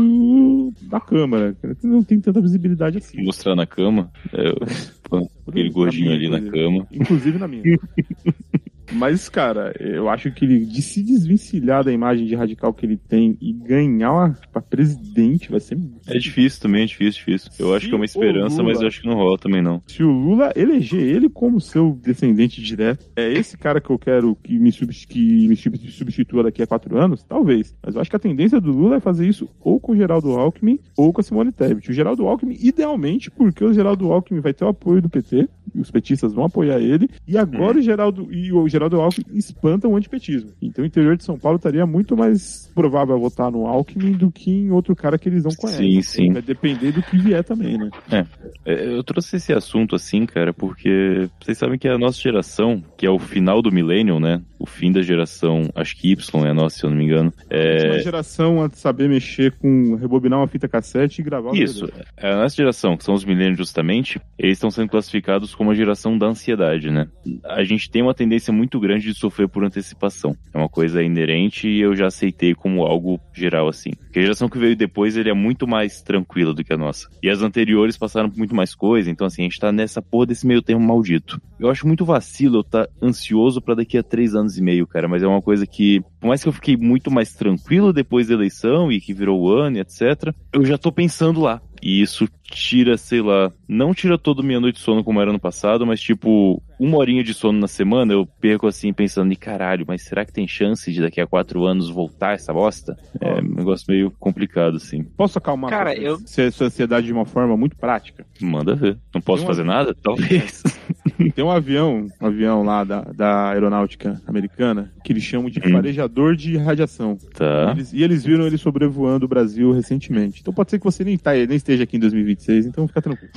na Câmara. Ele não tem tanta visibilidade assim. Mostrar na cama. é, pô, aquele gordinho ali na cama. Inclusive na minha. Mas, cara, eu acho que ele, de se desvencilhar da imagem de radical que ele tem e ganhar uma, pra presidente vai ser. É difícil também, é difícil, difícil. Eu acho que é uma Se esperança, Lula- mas eu acho que não rola também, não. Se o Lula eleger ele como seu descendente direto, é esse cara que eu quero que me, que me sub- substitua daqui a quatro anos? Talvez. Mas eu acho que a tendência do Lula é fazer isso ou com o Geraldo Alckmin ou com a Simone Tebet. O Geraldo Alckmin, idealmente, porque o Geraldo Alckmin vai ter o apoio do PT, e os petistas vão apoiar ele, e agora o Geraldo e o Geraldo Alckmin espantam o antipetismo. Então o interior de São Paulo estaria muito mais provável a votar no Alckmin do que em outro cara que eles não conhecem. Sim, sim. Vai depender do que vier também, né? É, Eu trouxe esse assunto assim, cara, porque vocês sabem que a nossa geração, que é o final do millennium, né? O fim da geração, acho que Y é a nossa, se eu não me engano. É... É, geração a saber mexer com rebobinar uma fita cassete e gravar Isso, DVD. a nossa geração, que são os milênios justamente, eles estão sendo classificados como a geração da ansiedade, né? A gente tem uma tendência muito grande de sofrer por antecipação. É uma coisa inerente e eu já aceitei como algo geral assim. Porque a geração que veio depois, ele é muito mais tranquila do que a nossa. E as anteriores passaram por muito mais coisa, então assim, a gente tá nessa porra desse meio termo maldito. Eu acho muito vacilo eu tá ansioso para daqui a três anos e meio, cara, mas é uma coisa que, por mais que eu fiquei muito mais tranquilo depois da eleição e que virou o ano e etc, eu já tô pensando lá. E isso tira, sei lá, não tira todo minha noite de sono como era no passado, mas tipo, uma horinha de sono na semana eu perco assim pensando, e caralho, mas será que tem chance de daqui a quatro anos voltar essa bosta? É um negócio meio complicado, assim. Posso acalmar Cara, eu... essa ansiedade de uma forma muito prática? Manda ver. Não posso fazer nada? Talvez. Tem um avião, um avião lá da, da aeronáutica americana, que eles chamam de hum. farejador de radiação. Tá. Eles, e eles viram ele sobrevoando o Brasil recentemente. Então pode ser que você nem, tá, nem esteja aqui em 2026, então fica tranquilo.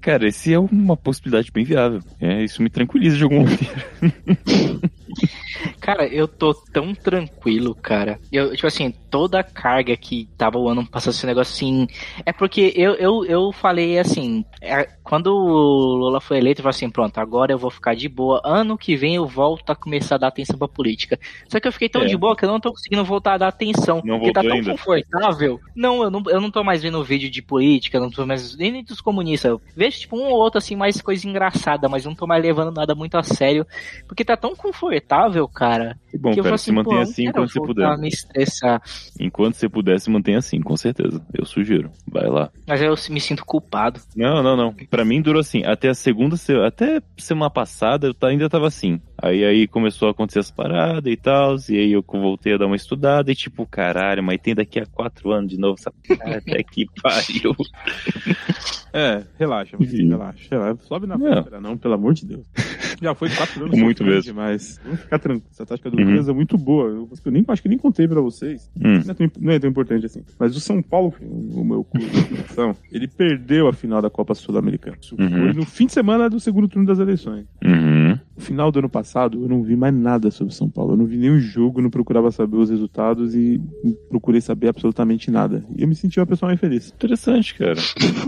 Cara, esse é uma possibilidade bem viável. É, isso me tranquiliza de alguma maneira. Cara, eu tô tão tranquilo, cara. Eu, tipo assim, toda a carga que tava o ano passando esse negócio assim. É porque eu, eu, eu falei assim. É, quando o Lula foi eleito, eu falei assim: pronto, agora eu vou ficar de boa. Ano que vem eu volto a começar a dar atenção pra política. Só que eu fiquei tão é. de boa que eu não tô conseguindo voltar a dar atenção. Não porque tá tão ainda. confortável. Não eu, não, eu não tô mais vendo vídeo de política, não tô mais. Nem dos comunistas. Eu vejo tipo um ou outro assim, mais coisa engraçada, mas não tô mais levando nada muito a sério. Porque tá tão confortável, cara. Que bom, que cara, assim, se mantenha assim enquanto você puder. Me estressar. Enquanto você puder, se mantenha assim, com certeza. Eu sugiro. Vai lá. Mas eu me sinto culpado. Não, não, não. Pra mim durou assim. Até a segunda, até semana passada eu ainda tava assim. Aí aí começou a acontecer as paradas e tal. E aí eu voltei a dar uma estudada e tipo, caralho, mas tem daqui a quatro anos de novo essa até que pariu. É, relaxa, você, relaxa, relaxa. Sobe na pedra, não, pelo amor de Deus. Já foi quatro anos. Muito mesmo. Mas vamos ficar tranquilo. Essa tática do uhum. é muito boa. Eu, eu, nem, acho que nem contei pra vocês. Uhum. Não, é tão, não, é tão, importante assim. Mas o São Paulo, o meu clube de ele perdeu a final da Copa Sul-Americana. Uhum. Foi no fim de semana do segundo turno das eleições. Uhum. No final do ano passado, eu não vi mais nada sobre São Paulo. Eu não vi nenhum jogo, não procurava saber os resultados e procurei saber absolutamente nada. E eu me senti uma pessoa mais feliz. Interessante, cara.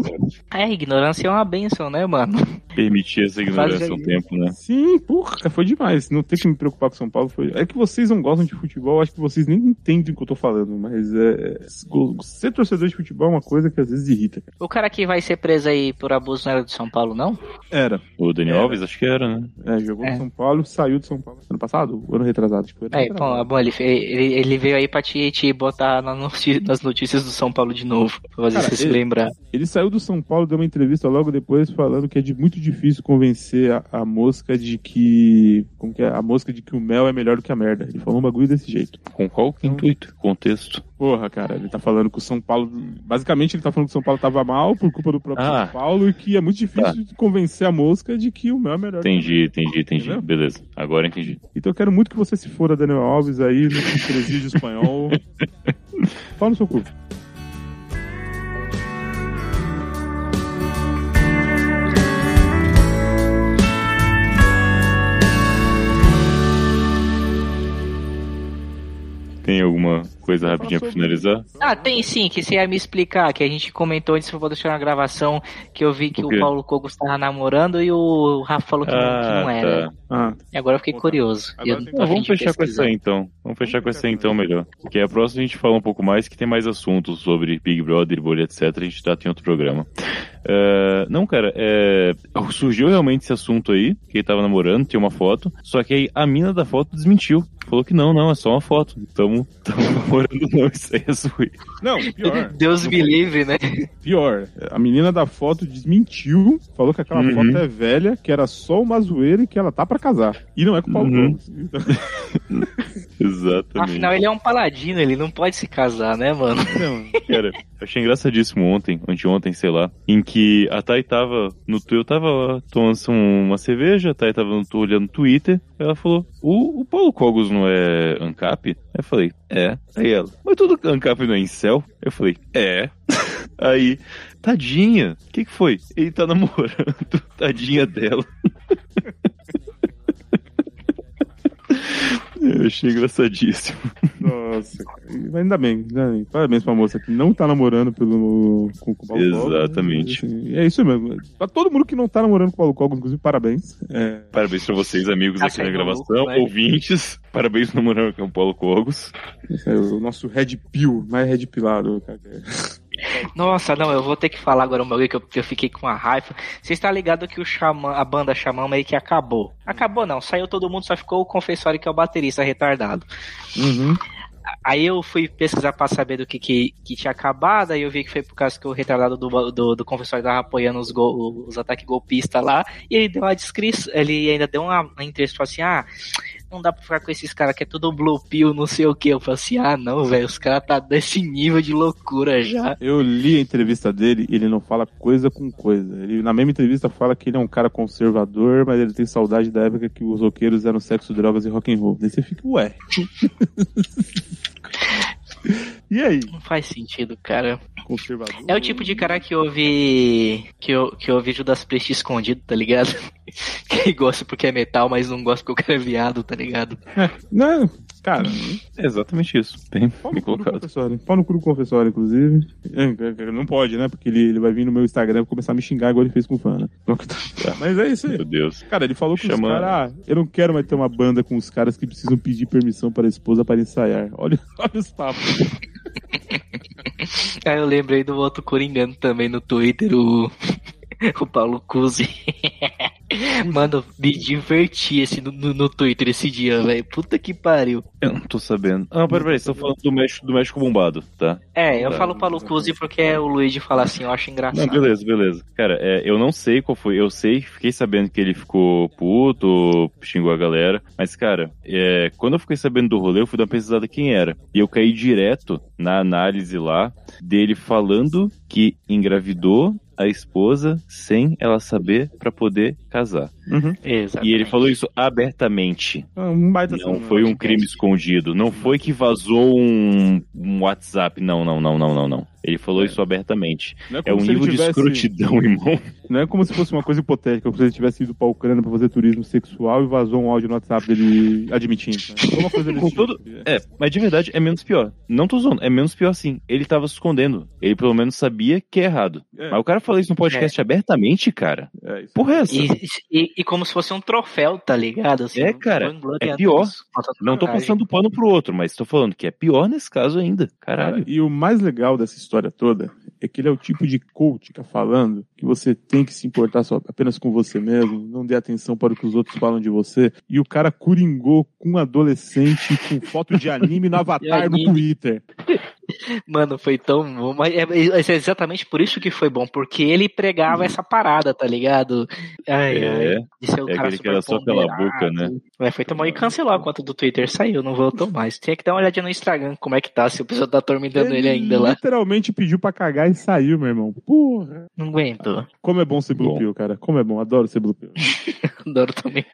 é, ignorância é uma benção, né, mano? Permitir essa ignorância um tempo, né? Sim, porra, foi demais. Não ter que me preocupar com São Paulo foi. É que vocês não gostam de futebol, acho que vocês nem entendem o que eu tô falando, mas é. Ser torcedor de futebol é uma coisa que às vezes irrita. Cara. O cara que vai ser preso aí por abuso não era de São Paulo, não? Era. O Daniel era. Alves, acho que era, né? É, jogou é. no São Paulo, saiu de São Paulo. Ano passado? Ano retrasado, tipo. É, bom, bom ele, ele, ele, veio aí pra te, te botar nas notícias do São Paulo de novo, pra fazer cara, você ele, se lembrar. Ele saiu do São Paulo, deu uma entrevista logo depois falando que é de muito difícil convencer a, a mosca de que. Como que é? A mosca de que o mel é melhor do que a merda. Ele falou um bagulho desse jeito. Com qual então, intuito? Contexto? Porra, cara, ele tá falando que o São Paulo. Basicamente, ele tá falando que o São Paulo tava mal por culpa do próprio ah, São Paulo e que é muito difícil tá. convencer a mosca de que o mel é melhor. Entendi, entendi, entendi. Entendeu? Beleza, agora entendi. Então eu quero muito que você se fora, Daniel Alves, aí no presídio espanhol. Fala no seu cu. Tem alguma coisa rapidinha pra finalizar? Ah, tem sim, que você ia me explicar, que a gente comentou antes, eu vou deixar na gravação, que eu vi que o, o Paulo Cogos estava namorando e o Rafa falou que, ah, não, que não ah, era. Tá. Ah. E agora eu fiquei curioso. Eu não, vamos fechar com essa aí então. Vamos fechar com essa aí então melhor. Porque a próxima a gente fala um pouco mais, que tem mais assuntos sobre Big Brother, bolha, etc. A gente tá em outro programa. Uh, não, cara, é, surgiu realmente esse assunto aí, que ele tava namorando, tinha uma foto, só que aí a mina da foto desmentiu. Falou que não, não, é só uma foto. Tamo, tamo namorando, não, isso aí é zoeiro. Não, pior. Deus me livre, né? Pior, a menina da foto desmentiu, falou que aquela uhum. foto é velha, que era só uma zoeira e que ela tá pra casar. E não é com o Paulo uhum. Exatamente. Afinal, ele é um paladino, ele não pode se casar, né, mano? Não, cara, eu achei engraçadíssimo ontem, anteontem, sei lá, em que a Thay tava no eu tava tomando uma cerveja, a Thay tava no, olhando no Twitter, ela falou, o, o Paulo Cogos não é ANCAP? Eu falei, é. Aí ela, mas tudo ANCAP não é incel? Eu falei, é. Aí, tadinha, o que, que foi? Ele tá namorando, tadinha dela. Eu achei engraçadíssimo. Nossa. Cara. Ainda bem, ainda bem. Parabéns pra moça que não tá namorando pelo, com, com o Paulo Exatamente. Cogos, assim, é isso mesmo. Pra todo mundo que não tá namorando com o Paulo Cogos, inclusive, parabéns. É... Parabéns pra vocês, amigos aqui na gravação, ouvintes. Parabéns por namorar com o Paulo Cogos. É o nosso Red Pill, mais Red Pilado, cara. Nossa, não, eu vou ter que falar agora um bagulho que eu, eu fiquei com uma raiva. Você está ligado que o Xamã, a banda Xamã meio que acabou. Acabou não, saiu todo mundo, só ficou o Confessório que é o baterista retardado. Uhum. Aí eu fui pesquisar pra saber do que, que, que, tinha acabado, aí eu vi que foi por causa que o retardado do, do, do confessório tava apoiando os, gol, os ataques golpistas lá, e ele deu uma descrição, ele ainda deu uma, uma entrevista, falou assim, ah, não dá pra ficar com esses caras que é tudo blue pill, não sei o que. Eu falei assim, ah não, velho, os caras tá desse nível de loucura já. Eu li a entrevista dele e ele não fala coisa com coisa. Ele na mesma entrevista fala que ele é um cara conservador, mas ele tem saudade da época que os roqueiros eram sexo, drogas e rock and roll. Daí você fica, ué. E aí? Não faz sentido, cara. Conservador. É o tipo de cara que ouve. que, eu, que ouve Judas Priest escondido, tá ligado? que gosta porque é metal, mas não gosta porque o cara é viado, tá ligado? É, não, Cara, é exatamente isso. Bem, bem colocado. Pau no cu do confessório, inclusive. É, é, não pode, né? Porque ele, ele vai vir no meu Instagram e começar a me xingar igual ele fez com o fã, né? Mas é isso aí. Meu Deus. Cara, ele falou com Chama... os caras, ah, eu não quero mais ter uma banda com os caras que precisam pedir permissão para a esposa para ensaiar. Olha, olha os papos. ah, eu lembrei do outro coringano também no Twitter, o, o Paulo Cusi. Mano, me diverti esse, no, no Twitter esse dia, velho. Puta que pariu. Eu não tô sabendo. Ah, peraí, peraí, você tá falando do México, do México bombado, tá? É, eu tá. falo Paulo Cusi porque o Luigi fala assim, eu acho engraçado. Não, beleza, beleza. Cara, é, eu não sei qual foi. Eu sei, fiquei sabendo que ele ficou puto, xingou a galera. Mas, cara, é, quando eu fiquei sabendo do rolê, eu fui dar uma pesquisada quem era. E eu caí direto na análise lá dele falando que engravidou a esposa sem ela saber para poder casar. Uhum. E ele falou isso abertamente. Ah, um não foi um crime escondido. Não foi que vazou um, um WhatsApp. Não, não, não, não, não, não. Ele falou é. isso abertamente. É, é, um nível tivesse... de escrotidão, irmão. Não é como se fosse uma coisa hipotética, como se ele tivesse ido pra Ucrânia pra fazer turismo sexual e vazou um áudio no WhatsApp dele admitindo. Né? Uma coisa Com todo... É, mas de verdade é menos pior. Não tô zoando, é menos pior sim. Ele tava se escondendo. Ele pelo menos sabia que é errado. É. Mas o cara falou isso no podcast é. abertamente, cara. É, Porra, é essa? E, e, e, como se fosse um troféu, tá ligado? Assim, é, cara. É pior. Não tô passando pano pro outro, mas tô falando que é pior nesse caso ainda. Caralho. Cara, e o mais legal dessa história toda é que ele é o tipo de coach que tá falando que você tem que se importar só, apenas com você mesmo, não dê atenção para o que os outros falam de você. E o cara curingou com um adolescente com foto de anime no avatar no Twitter. Mano, foi tão bom. Mas é, é, exatamente por isso que foi bom, porque ele pregava uhum. essa parada, tá ligado? Ai, é, ai, de ser um é cara que era só pela boca, né? É, foi tão bom. E cancelou a conta do Twitter, saiu, não voltou mais. Tinha que dar uma olhadinha no Instagram, como é que tá, se o pessoal tá atormentando ele, ele ainda lá. literalmente pediu pra cagar e saiu, meu irmão. Porra. Não aguento. Como é bom ser Blue Pill, cara. Como é bom, adoro ser Blue Pill. adoro também.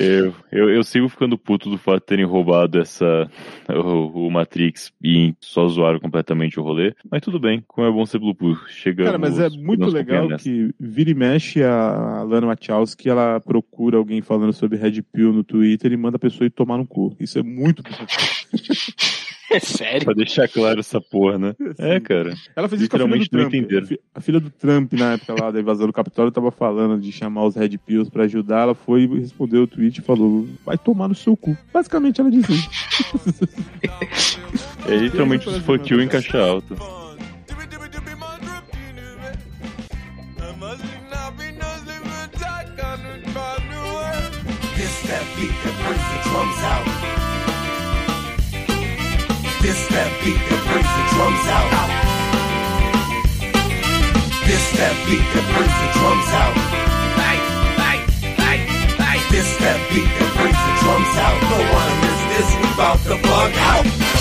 Eu, eu, eu, sigo ficando puto do fato de terem roubado essa o, o Matrix e só zoaram completamente o rolê. Mas tudo bem, como é bom ser Blue. Chegamos, Cara, mas é muito legal que vira e mexe a Lana Wachowski, ela procura alguém falando sobre Red Pill no Twitter e manda a pessoa ir tomar no cu. Isso é muito É sério? Pra deixar claro essa porra, né? Sim. É, cara. Ela fez isso com a filha do Trump. Entenderam. A filha do Trump, na época lá da invasão do Capitólio, tava falando de chamar os Red Pills pra ajudar. Ela foi e respondeu o tweet e falou: vai tomar no seu cu. Basicamente ela disse isso. é literalmente os fuck you em caixa alta. This that beat that brings the drums out. This that beat that brings the drums out. This that beat that brings the drums out. Don't wanna miss this, we bout to bug out.